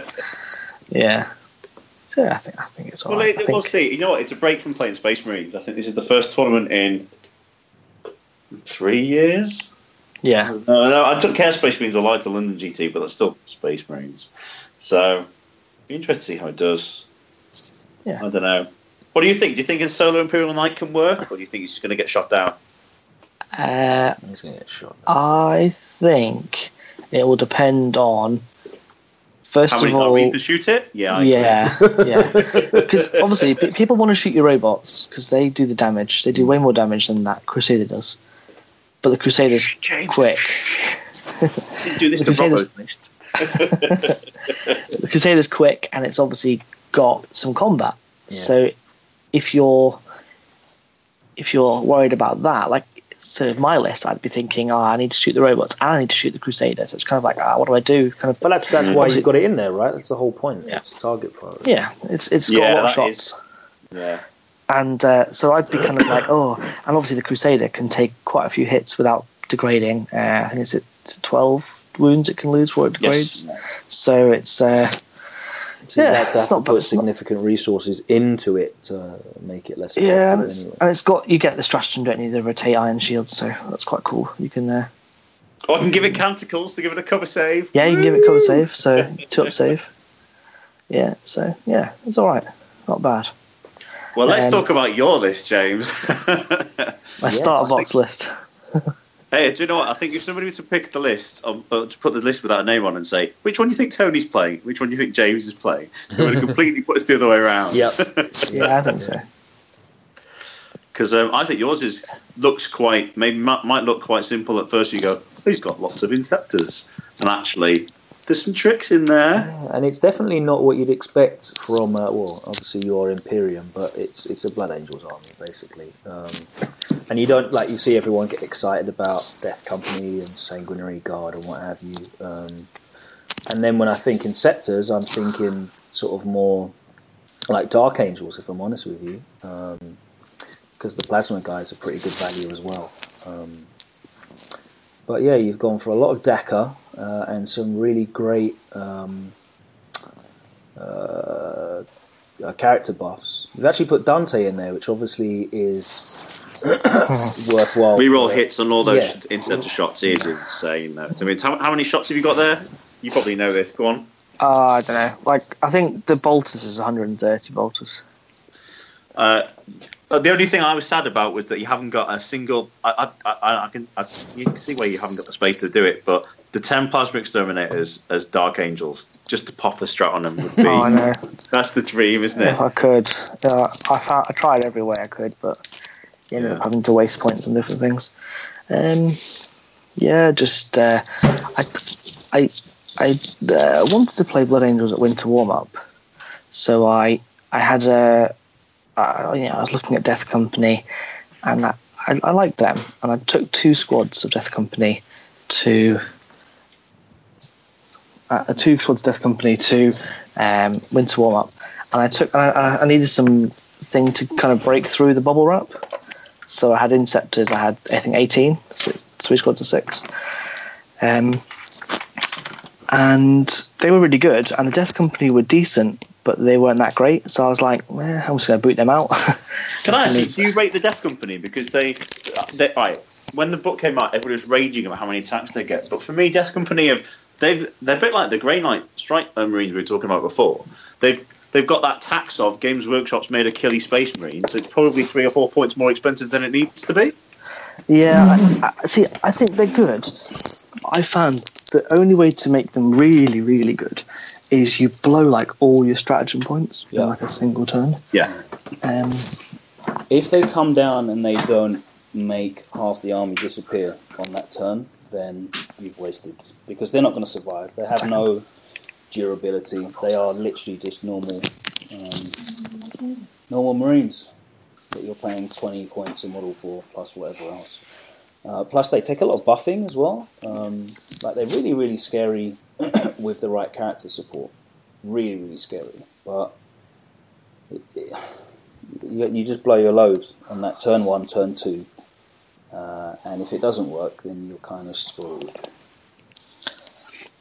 yeah. So yeah, I think I think it's well, alright. it, I think- we'll see. You know what? It's a break from playing Space Marines. I think this is the first tournament in three years. Yeah, No, no, I took Chaos Space Marines. I liked the London GT, but that's still Space Marines. So, be interested to see how it does. Yeah. I don't know. What do you think? Do you think a Solar Imperial Knight can work, or do you think he's just going to get shot down? uh, He's going to get shot. I think it will depend on. First How many of times all, you can shoot it? Yeah. I agree. yeah, <laughs> yeah. Because obviously, pe- people want to shoot your robots because they do the damage. They do way more damage than that Crusader does. But the Crusader's James. quick. Didn't do this The to Crusaders- <laughs> the Crusader's quick, and it's obviously got some combat. Yeah. So if you're if you're worried about that, like sort of my list, I'd be thinking, oh, I need to shoot the robots and I need to shoot the Crusader. So it's kind of like, ah, what do I do? Kind of, But that's that's Mm. why you've got it in there, right? That's the whole point. Yeah. It's target priority. yeah, it's it's got Yeah, a lot of shots. is- Yeah. And uh, so I'd be kind of like, oh, and obviously the Crusader can take quite a few hits without degrading. Uh, I think it's at 12 wounds it can lose before it degrades. So it's uh, So Yeah, you have to, have it's to not- put it's not- significant resources into it to make it less yeah, and it's, anyway. and it's got you get the stratagem, don't you? The rotate ion shield, so that's quite cool. You can uh, Or I can give it canticles to give it a cover save. yeah, you can give it cover save, so <laughs> two up save. Yeah, so yeah, it's all right, not bad. Well, let's Um, talk about your list, James. <laughs> My starter box list. hey, do you know what? I think if somebody were to pick the list, um, uh, to put the list without a name on and say, which one do you think Tony's playing? Which one do you think James is playing? It would have completely put us the other way around. Yep. <laughs> Yeah, I think so. Because um, I think yours is looks quite maybe might, might look quite simple at first. You go, he's got lots of inceptors, and actually there's some tricks in there. and it's definitely not what you'd expect from uh, well obviously you are imperium but it's it's a blood angels army basically um, and you don't like you see everyone get excited about death company and sanguinary guard and what have you um, and then when i think inceptors i'm thinking sort of more like dark angels if i'm honest with you because the plasma guys are pretty good value as well um, but yeah, you've gone for a lot of DACA uh, and some really great um, uh, uh, character buffs. You've actually put Dante in there, which obviously is <coughs> worthwhile. Reroll for- hits on all those Yeah. sh Inceptor shots is insane. Though. I mean, how, how many shots have you got there? You probably know this. Go on. Uh, I don't know. Like I think the bolters is 130 bolters. Uh, the only thing I was sad about was that you haven't got a single. I, I, I, I can I, you can see where you haven't got the space to do it, but the ten plasma exterminators as dark angels, just to pop the strat on them would be. Oh, I know. That's the dream, isn't it? If I could, yeah, I found, I tried every way I could, but you up Yeah. having to waste points on different things. Um, yeah, just uh, I, I, I uh, wanted to play Blood Angels at Winter Warm Up, so I, I had a, uh, you know, I was looking at Death Company, and I, I, I liked them, and I took two squads of Death Company to. Uh, two squads of Death Company to um, Winter Warm Up, and I took I, I- I needed some thing to kind of break through the bubble wrap. So I had Inceptors. I had I think eighteen, so three squads of six, um, and they were really good. And the Death Company were decent, but they weren't that great. So I was like, eh, I'm just going to boot them out. <laughs> Can I ask do you rate the Death Company? Because they, they right, when the book came out, everybody was raging about how many attacks they get. But for me, Death Company have they've they're a bit like the Grey Knight Strike uh, Marines we were talking about before. They've they've got that tax of Games Workshop's made a killy Space Marine, so it's probably three or four points more expensive than it needs to be. Yeah, I, I, see, I think they're good. I found the only way to make them really, really good is you blow like all your stratagem points Yeah. in like a single turn. Yeah, Um, If they come down and they don't make half the army disappear on that turn, then you've wasted because they're not going to survive. They have no durability. They are literally just normal, um, normal marines that you're paying twenty points a model for plus whatever else. Uh, plus, they take a lot of buffing as well. Um, like they're really, really scary <coughs> with the right character support. Really, really scary. But it, it, you, you just blow your load on that turn one, turn two, uh, and if it doesn't work, then you're kind of spoiled.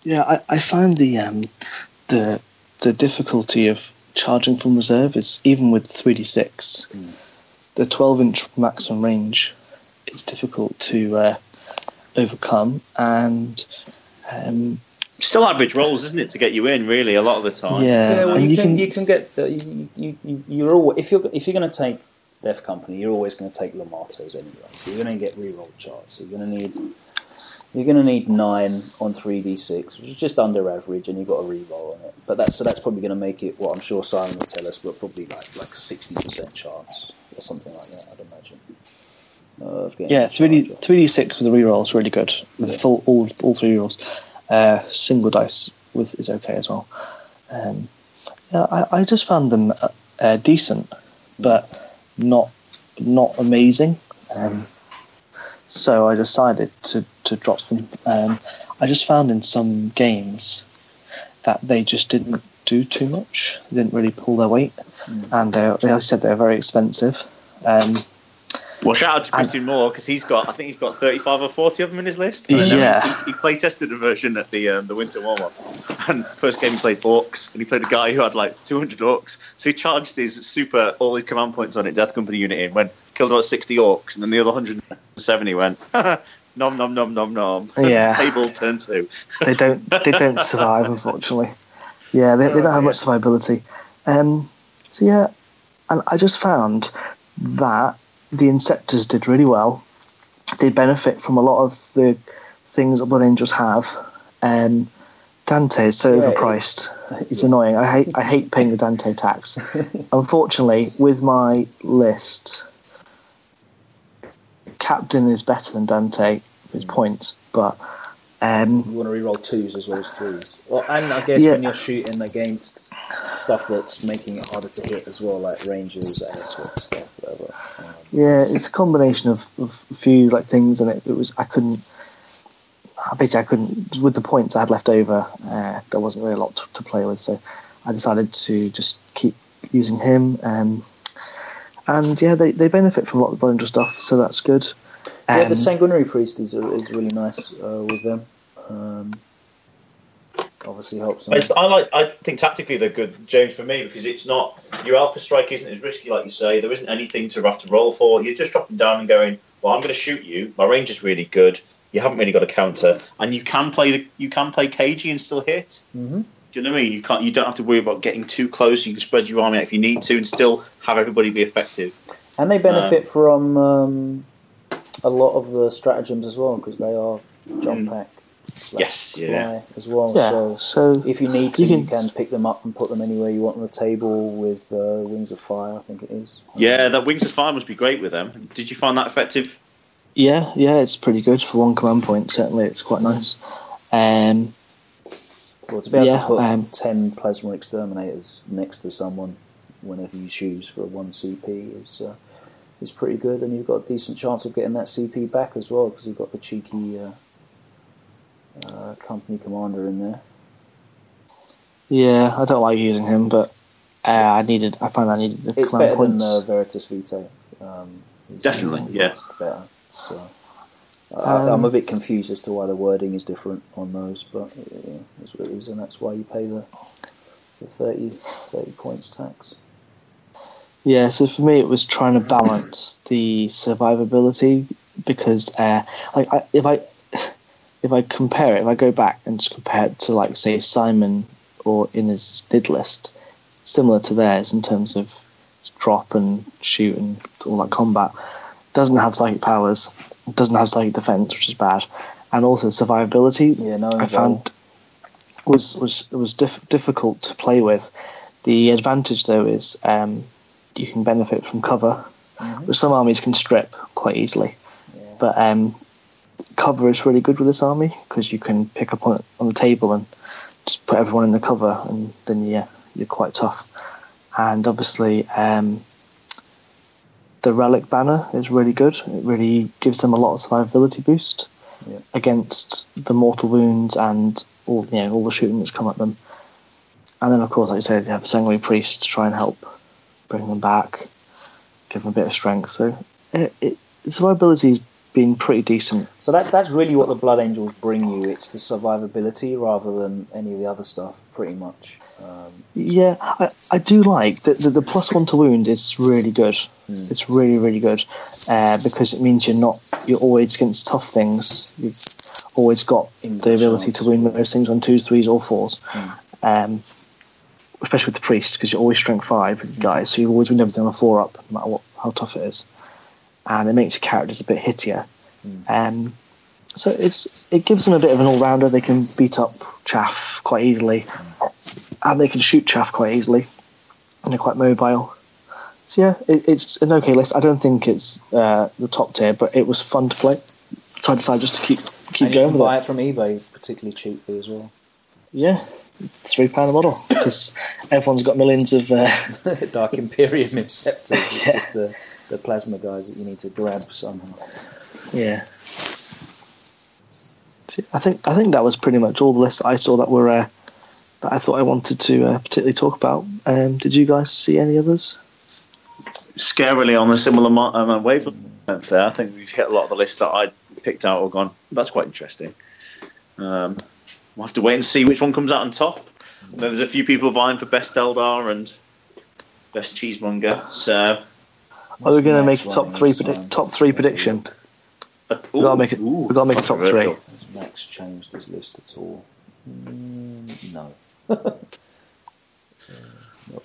Yeah, I, I found the um, the the difficulty of charging from reserve is even with three d six, Mm. the twelve inch maximum range is difficult to uh, overcome, and um, still average rolls, isn't it, to get you in? Really, a lot of the time. yeah, Yeah, well, you, you can, can, you can get the, you, you, you, you're all if you're if you're going to take Death Company, you're always going to take Lemartes anyway. So you're going to get reroll charts. So you're going to need you're going to need nine on three d six, which is just under average, and you've got a reroll on it. But that's so that's probably going to make it what I'm sure Simon will tell us, but probably like like a sixty percent chance or something like that. I'd imagine. Uh, yeah, three d three d six with a reroll is really good with the full all all three rolls. Uh, single dice with is okay as well. Um, yeah, I, I just found them uh, uh, decent, but not not amazing. Um, so I decided to, to drop them. Um, I just found in some games that they just didn't do too much. They didn't really pull their weight, and uh, like I said, they're very expensive. Um, Well, shout out to Christian Moore because he's got, I think he's got 35 or 40 of them in his list. And Yeah. He, he play tested a version at the um, the winter warm up. And first game he played orcs, and he played a guy who had like 200 orcs. So he charged his super, all his command points on it, Death Company unit in, went, killed about 60 orcs, and then the other 170 went, <laughs> nom nom nom nom nom. Yeah. <laughs> Table turn two. they don't they don't <laughs> survive unfortunately. Yeah, they, they don't have much survivability. Um, so yeah, and I just found that the Inceptors did really well. They benefit from a lot of the things that Blood Angels have. Um, Dante is so Yeah, overpriced. It's annoying. I hate I hate paying the Dante tax. <laughs> Unfortunately, with my list, Captain is better than Dante with his points, but um, You want to reroll twos as well as threes. Well, and I guess Yeah. when you're shooting against stuff that's making it harder to hit as well, like rangers, X stuff, whatever. Um, Yeah, it's a combination of, of a few like things, and it, it was I couldn't. Basically, I couldn't with the points I had left over. Uh, there wasn't really a lot to, to play with, so I decided to just keep using him. Um, and yeah, they, they benefit from a lot of the Bollinger stuff, so that's good. yeah, the Um, sanguinary priest is, is really nice uh, with them. Um, obviously helps them. I like. I think tactically they're good, James, for me because it's not your alpha strike isn't as risky, like you say. There isn't anything to have to roll for. You're just dropping down and going. Well, I'm going to shoot you. My range is really good. You haven't really got a counter, and you can play the you can play cagey and still hit. Mhm. Do you know what I mean? You can't. You don't have to worry about getting too close. You can spread your army out if you need to, and still have everybody be effective. And they benefit from um, a lot of the stratagems as well because they are jump Mm. Pack Yes, fly yeah. as well. yeah, So so if you need to, You you can- can, pick them up and put them anywhere you want on the table with uh, Wings of Fire, I think it is. Yeah, that wings of fire must be great with them. Did you find that effective? yeah, yeah, it's pretty good for one command point. Certainly, it's quite nice. Um, Well, to be able Yeah, to put um, 10 Plasma Exterminators next to someone whenever you choose for a 1 CP is, uh, is pretty good, and you've got a decent chance of getting that CP back as well because you've got the cheeky uh, uh, company commander in there. yeah, I don't like using him, but uh, I needed. I found I needed the It's command better points. than uh, Veritas Vitae. Um, Definitely, it's yeah. better. So, I I'm Um, a bit confused as to why the wording is different on those, but yeah, that's what it is, and that's why you pay the, the 30, 30 points tax. Yeah, so for me, it was trying to balance the survivability because, uh, like, I, if I if I compare it, if I go back and just compare it to, like, say, Simon or in his did list, similar to theirs in terms of drop and shoot and all that combat, doesn't have psychic powers, doesn't have psychic defense, which is bad, and also survivability. Yeah, no I found was was was diff- difficult to play with. The advantage though is um, you can benefit from cover, which some armies can strip quite easily. Yeah. But um, cover is really good with this army because you can pick up on on the table and just put everyone in the cover, and then yeah, you're quite tough. And obviously, um, the relic banner is really good. It really gives them a lot of survivability boost Yeah. against the mortal wounds and all you know all the shooting that's come at them. And then, of course, like I said, you have a sanguinary priest to try and help bring them back, give them a bit of strength. So it, it, survivability's been pretty decent. So that's that's really what the Blood Angels bring you. It's the survivability rather than any of the other stuff, pretty much. Um, Yeah, I, I do like that the, the plus one to wound is really good. Hmm. It's really really good uh, because it means you're not you're always against tough things. You've always got In the the ability to wound those things on twos, threes, or fours. Hmm. Um, especially with the priests because you're always strength five with the guys, so you've always win everything on a four up, no matter what how tough it is, and it makes your characters a bit hittier. Um, so it's it gives them a bit of an all rounder. They can beat up chaff quite easily, and they can shoot chaff quite easily, and they're quite mobile. So yeah, it, it's an okay list. I don't think it's uh, the top tier, but it was fun to play. So I decided just to keep keep and you going can with buy it. it from eBay particularly cheaply as well. Yeah, three pound a model because everyone's got millions of. Uh, <laughs> Dark Imperium <laughs> Inceptors. It's just the, the plasma guys that you need to grab somehow. Yeah. I think I think that was pretty much all the lists I saw that were uh, that I thought I wanted to uh, particularly talk about. Um, did you guys see any others? Scarily on a similar mo- um, wavelength. there. I think we've hit a lot of the lists that I picked out or gone. That's quite interesting. Um, we'll have to wait and see which one comes out on top. And then there's a few people vying for best Eldar and best cheesemonger. So Are we going to make a top three this predict time? top three prediction? uh, We gotta make it. ooh, We gotta make a top three. Has Max changed his list at all? Mm, no. <laughs>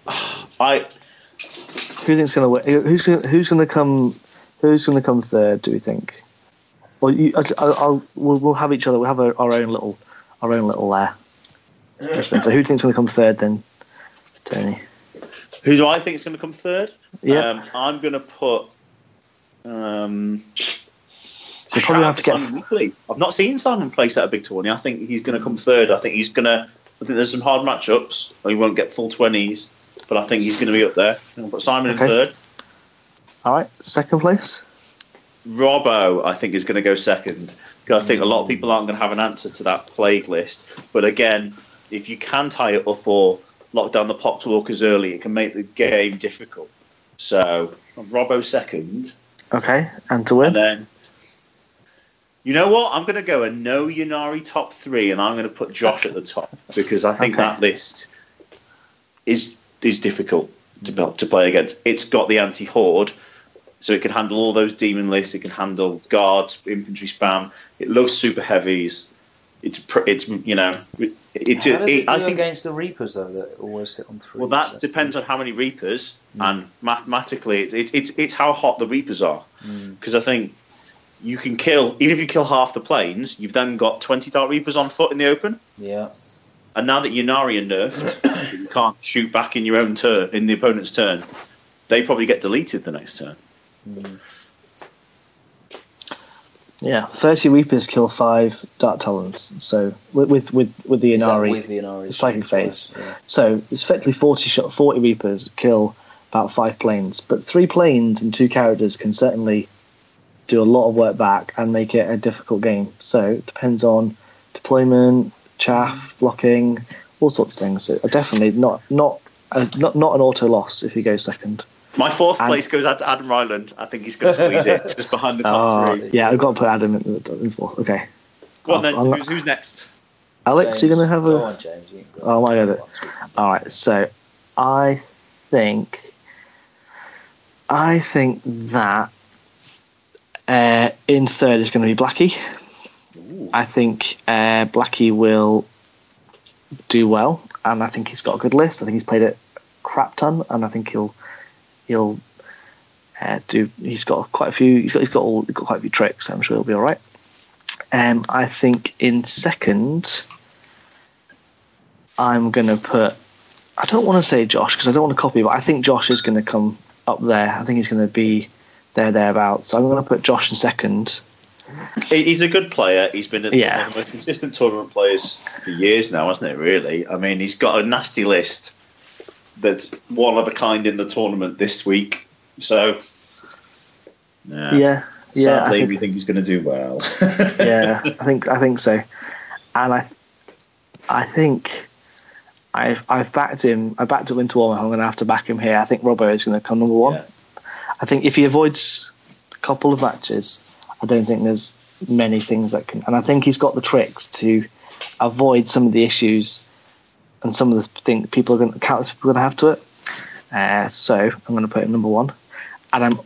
<sighs> I Who thinks going to win? Who's gonna, who's going to come? Who's going to come third? Do we think? Well, you, I, I'll, I'll we'll, we'll have each other. We'll have our, our own little our own little uh, <sighs> list. So who thinks going to come third then? Tony. Who do I think is going to come third? Yeah. Um, I'm going to put. Um, So probably have to get. Simon Weekly. I've not seen Simon place at a big tourney. I think he's going to come third. I think he's going to. I think there's some hard matchups. He won't get full twenties, but I think he's going to be up there. I'm going put Simon Okay. in third. All right, second place. Robbo, I think, is going to go second. Because I think a lot of people aren't going to have an answer to that plague list. But again, if you can tie it up or lock down the Poxwalkers early, it can make the game difficult. So, Robbo second. Okay, and to win. And then, you know what? I'm going to go a no Ynnari top three, and I'm going to put Josh at the top because I think Okay. that list is is difficult to build, to play against. It's got the anti horde, so it can handle all those demon lists. It can handle guards, infantry spam. It loves super heavies. It's pr- it's you know it, it, How does it- I think against the Reapers though that always hit on three? well, that depends on how many Reapers, hmm. and mathematically, it's it's it's, it's how hot the Reapers are. Hmm. Because I think you can kill, even if you kill half the planes, you've then got twenty Dark Reapers on foot in the open. Yeah. And now that Ynnari are nerfed, <coughs> you can't shoot back in your own turn, in the opponent's turn. They probably get deleted the next turn. Hmm. Yeah, thirty Reapers kill five Dark Talons. So with with with, with the Ynnari, with the Ynnari psychic phase. Yeah. So it's effectively 40 shot, 40 Reapers kill about five planes, but three planes and two characters can certainly do a lot of work back and make it a difficult game. So it depends on deployment, chaff, mm-hmm. blocking, all sorts of things. So definitely not not a, not not an auto loss if you go second. My fourth And- place goes out to Adam Ryland. I think he's going to squeeze it <laughs> just behind the top Oh, three. yeah, I've got to put Adam in, the- in fourth. Okay, Go on then. I'm not- Who's, who's next? Alex, you're gonna have Go a. on, James. Go. Oh my god. All right, so I think I think that uh, in third is going to be Blackie. I think uh, Blackie will do well, and I think he's got a good list. I think he's played it crap ton, and I think he'll he'll uh, do. He's got quite a few. He's got he's got all he's got quite a few tricks. I'm sure he'll be all right. Um, I think in second, I'm going to put. I don't want to say Josh because I don't want to copy, but I think Josh is going to come up there. I think he's going to be there thereabouts. So I'm going to put Josh in second. He's a good player. He's been a, Yeah. one of the most consistent tournament players for years now, hasn't it? Really. I mean, he's got a nasty list that's one of a kind in the tournament this week. So, yeah, Yeah, yeah, I think- we think he's going to do well. <laughs> yeah, I think I think so, and I, I think, I've I've backed him. I backed him into Warhammer. I'm going to have to back him here. I think Robbo is going to come number one. Yeah. I think if he avoids a couple of matches, I don't think there's many things that can. And I think he's got the tricks to avoid some of the issues and some of the things people are going to counts people are going to have to it. Uh, so I'm going to put him number one, and I'm.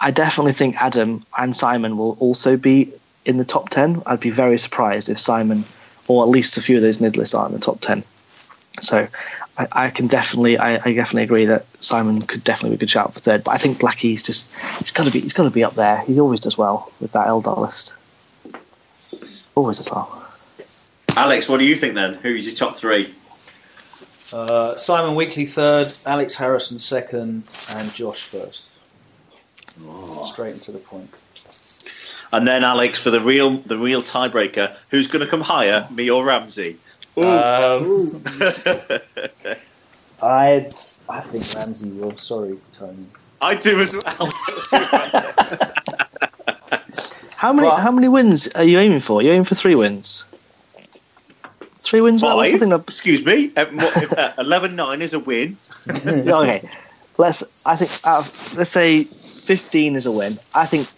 I definitely think Adam and Simon will also be in the top ten. I'd be very surprised if Simon, or at least a few of those Nidlists are in the top ten. So I, I can definitely, I, I definitely agree that Simon could definitely be a good shout for third. But I think Blackie's just, he's got to be, he's got to be up there. He always does well with that Eldar list. Always does well. Alex, what do you think then? Who's your top three? Uh, Simon Weekly third, Alex Harrison second, and Josh first. Straight into the point. And then Alex for the real, the real tiebreaker. Who's going to come higher, me or Ramsey? Ooh. Um, <laughs> I I think Ramsey will. Sorry, Tony. I do as well. <laughs> How many, Well- how many wins are you aiming for? You're aiming for three wins. Three wins. That was Five. something that, Excuse me. Uh, what- uh, <laughs> Eleven nine is a win. <laughs> okay. Let's. I think. Out of, let's say 15 is a win. I think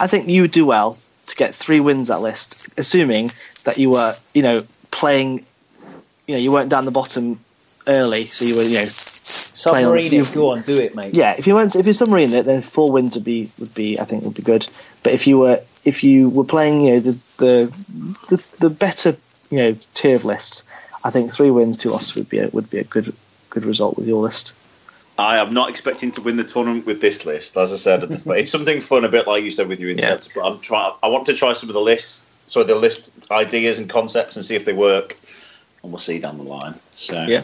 I think you would do well to get three wins that list, assuming that you were, you know, playing, you know, you weren't down the bottom early, so you were, you know, Submarine you- it. Go on, do it, mate. yeah. If you weren't, if you're submarine it, then four wins would be would be I think would be good. But if you were if you were playing, you know, the the the, the better you know tier of lists, I think three wins, two losses would be a, would be a good good result with your list. I am not expecting to win the tournament with this list. As I said, it's something fun, a bit like you said with your Yeah. But I'm trying. I want to try some of the lists, so the list ideas and concepts, and see if they work. And we'll see down the line. So Yeah.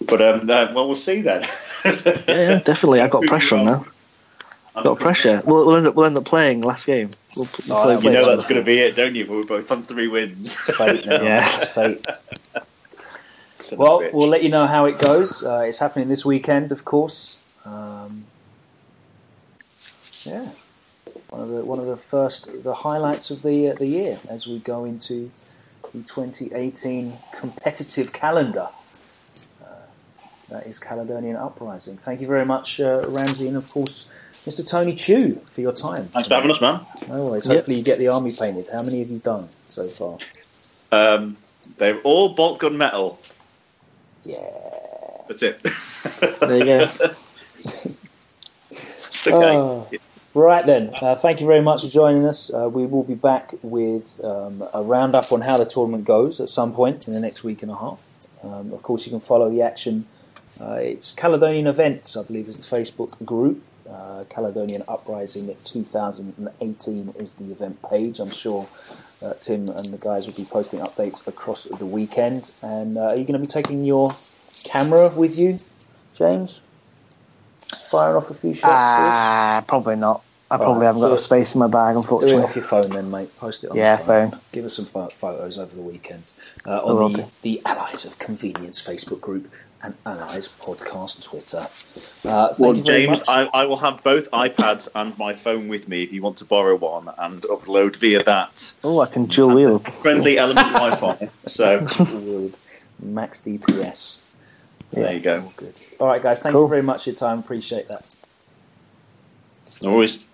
But um, uh, well, we'll see then. Yeah, yeah, definitely. I got <laughs> pressure on now. Got pressure. We'll, we'll end up we'll end up playing last game. We'll, p- Oh, play- You play- know that's going to be it, don't you? We're both on three wins. <laughs> Fate now. Yeah. It's fate. Son of a Well, bitch. we'll let you know how it goes. Uh, it's happening this weekend, of course. Um, yeah, one of the one of the first the highlights of the uh, the year as we go into the 2018 competitive calendar. Uh, that is Caledonian Uprising. Thank you very much, uh, Ramsey, and of course. Mr. Tony Chu, for your time. Thanks for having us, man. No worries. Yep. Hopefully, you get the army painted. How many have you done so far? Um, they're all bolt gun metal. Yeah. That's it. There you go. <laughs> Okay. Oh. Right then, uh, thank you very much for joining us. Uh, we will be back with um, a roundup on how the tournament goes at some point in the next week and a half. Um, of course, you can follow the action. Uh, it's Caledonian Events, I believe, is the Facebook group. Uh, Caledonian Uprising 2018 is the event page. I'm sure uh, Tim and the guys will be posting updates across the weekend. And uh, are you going to be taking your camera with you, James? Firing off a few shots for us? Ah, probably not. I probably Alright, haven't got the space in my bag, Do it unfortunately. off your phone then, mate. Post it on Yeah, the phone. phone. Give us some photos over the weekend uh, on the, the Allies of Convenience Facebook group and Allies podcast Twitter. Uh, thank Well, you James. I, I will have both iPads and my phone with me if you want to borrow one and upload via that. Oh, I can dual wheel. Friendly element Wi-Fi. <laughs> So Max DPS. there you go. Good. All right, guys. Thank Cool. you very much for your time. Appreciate that. No worries.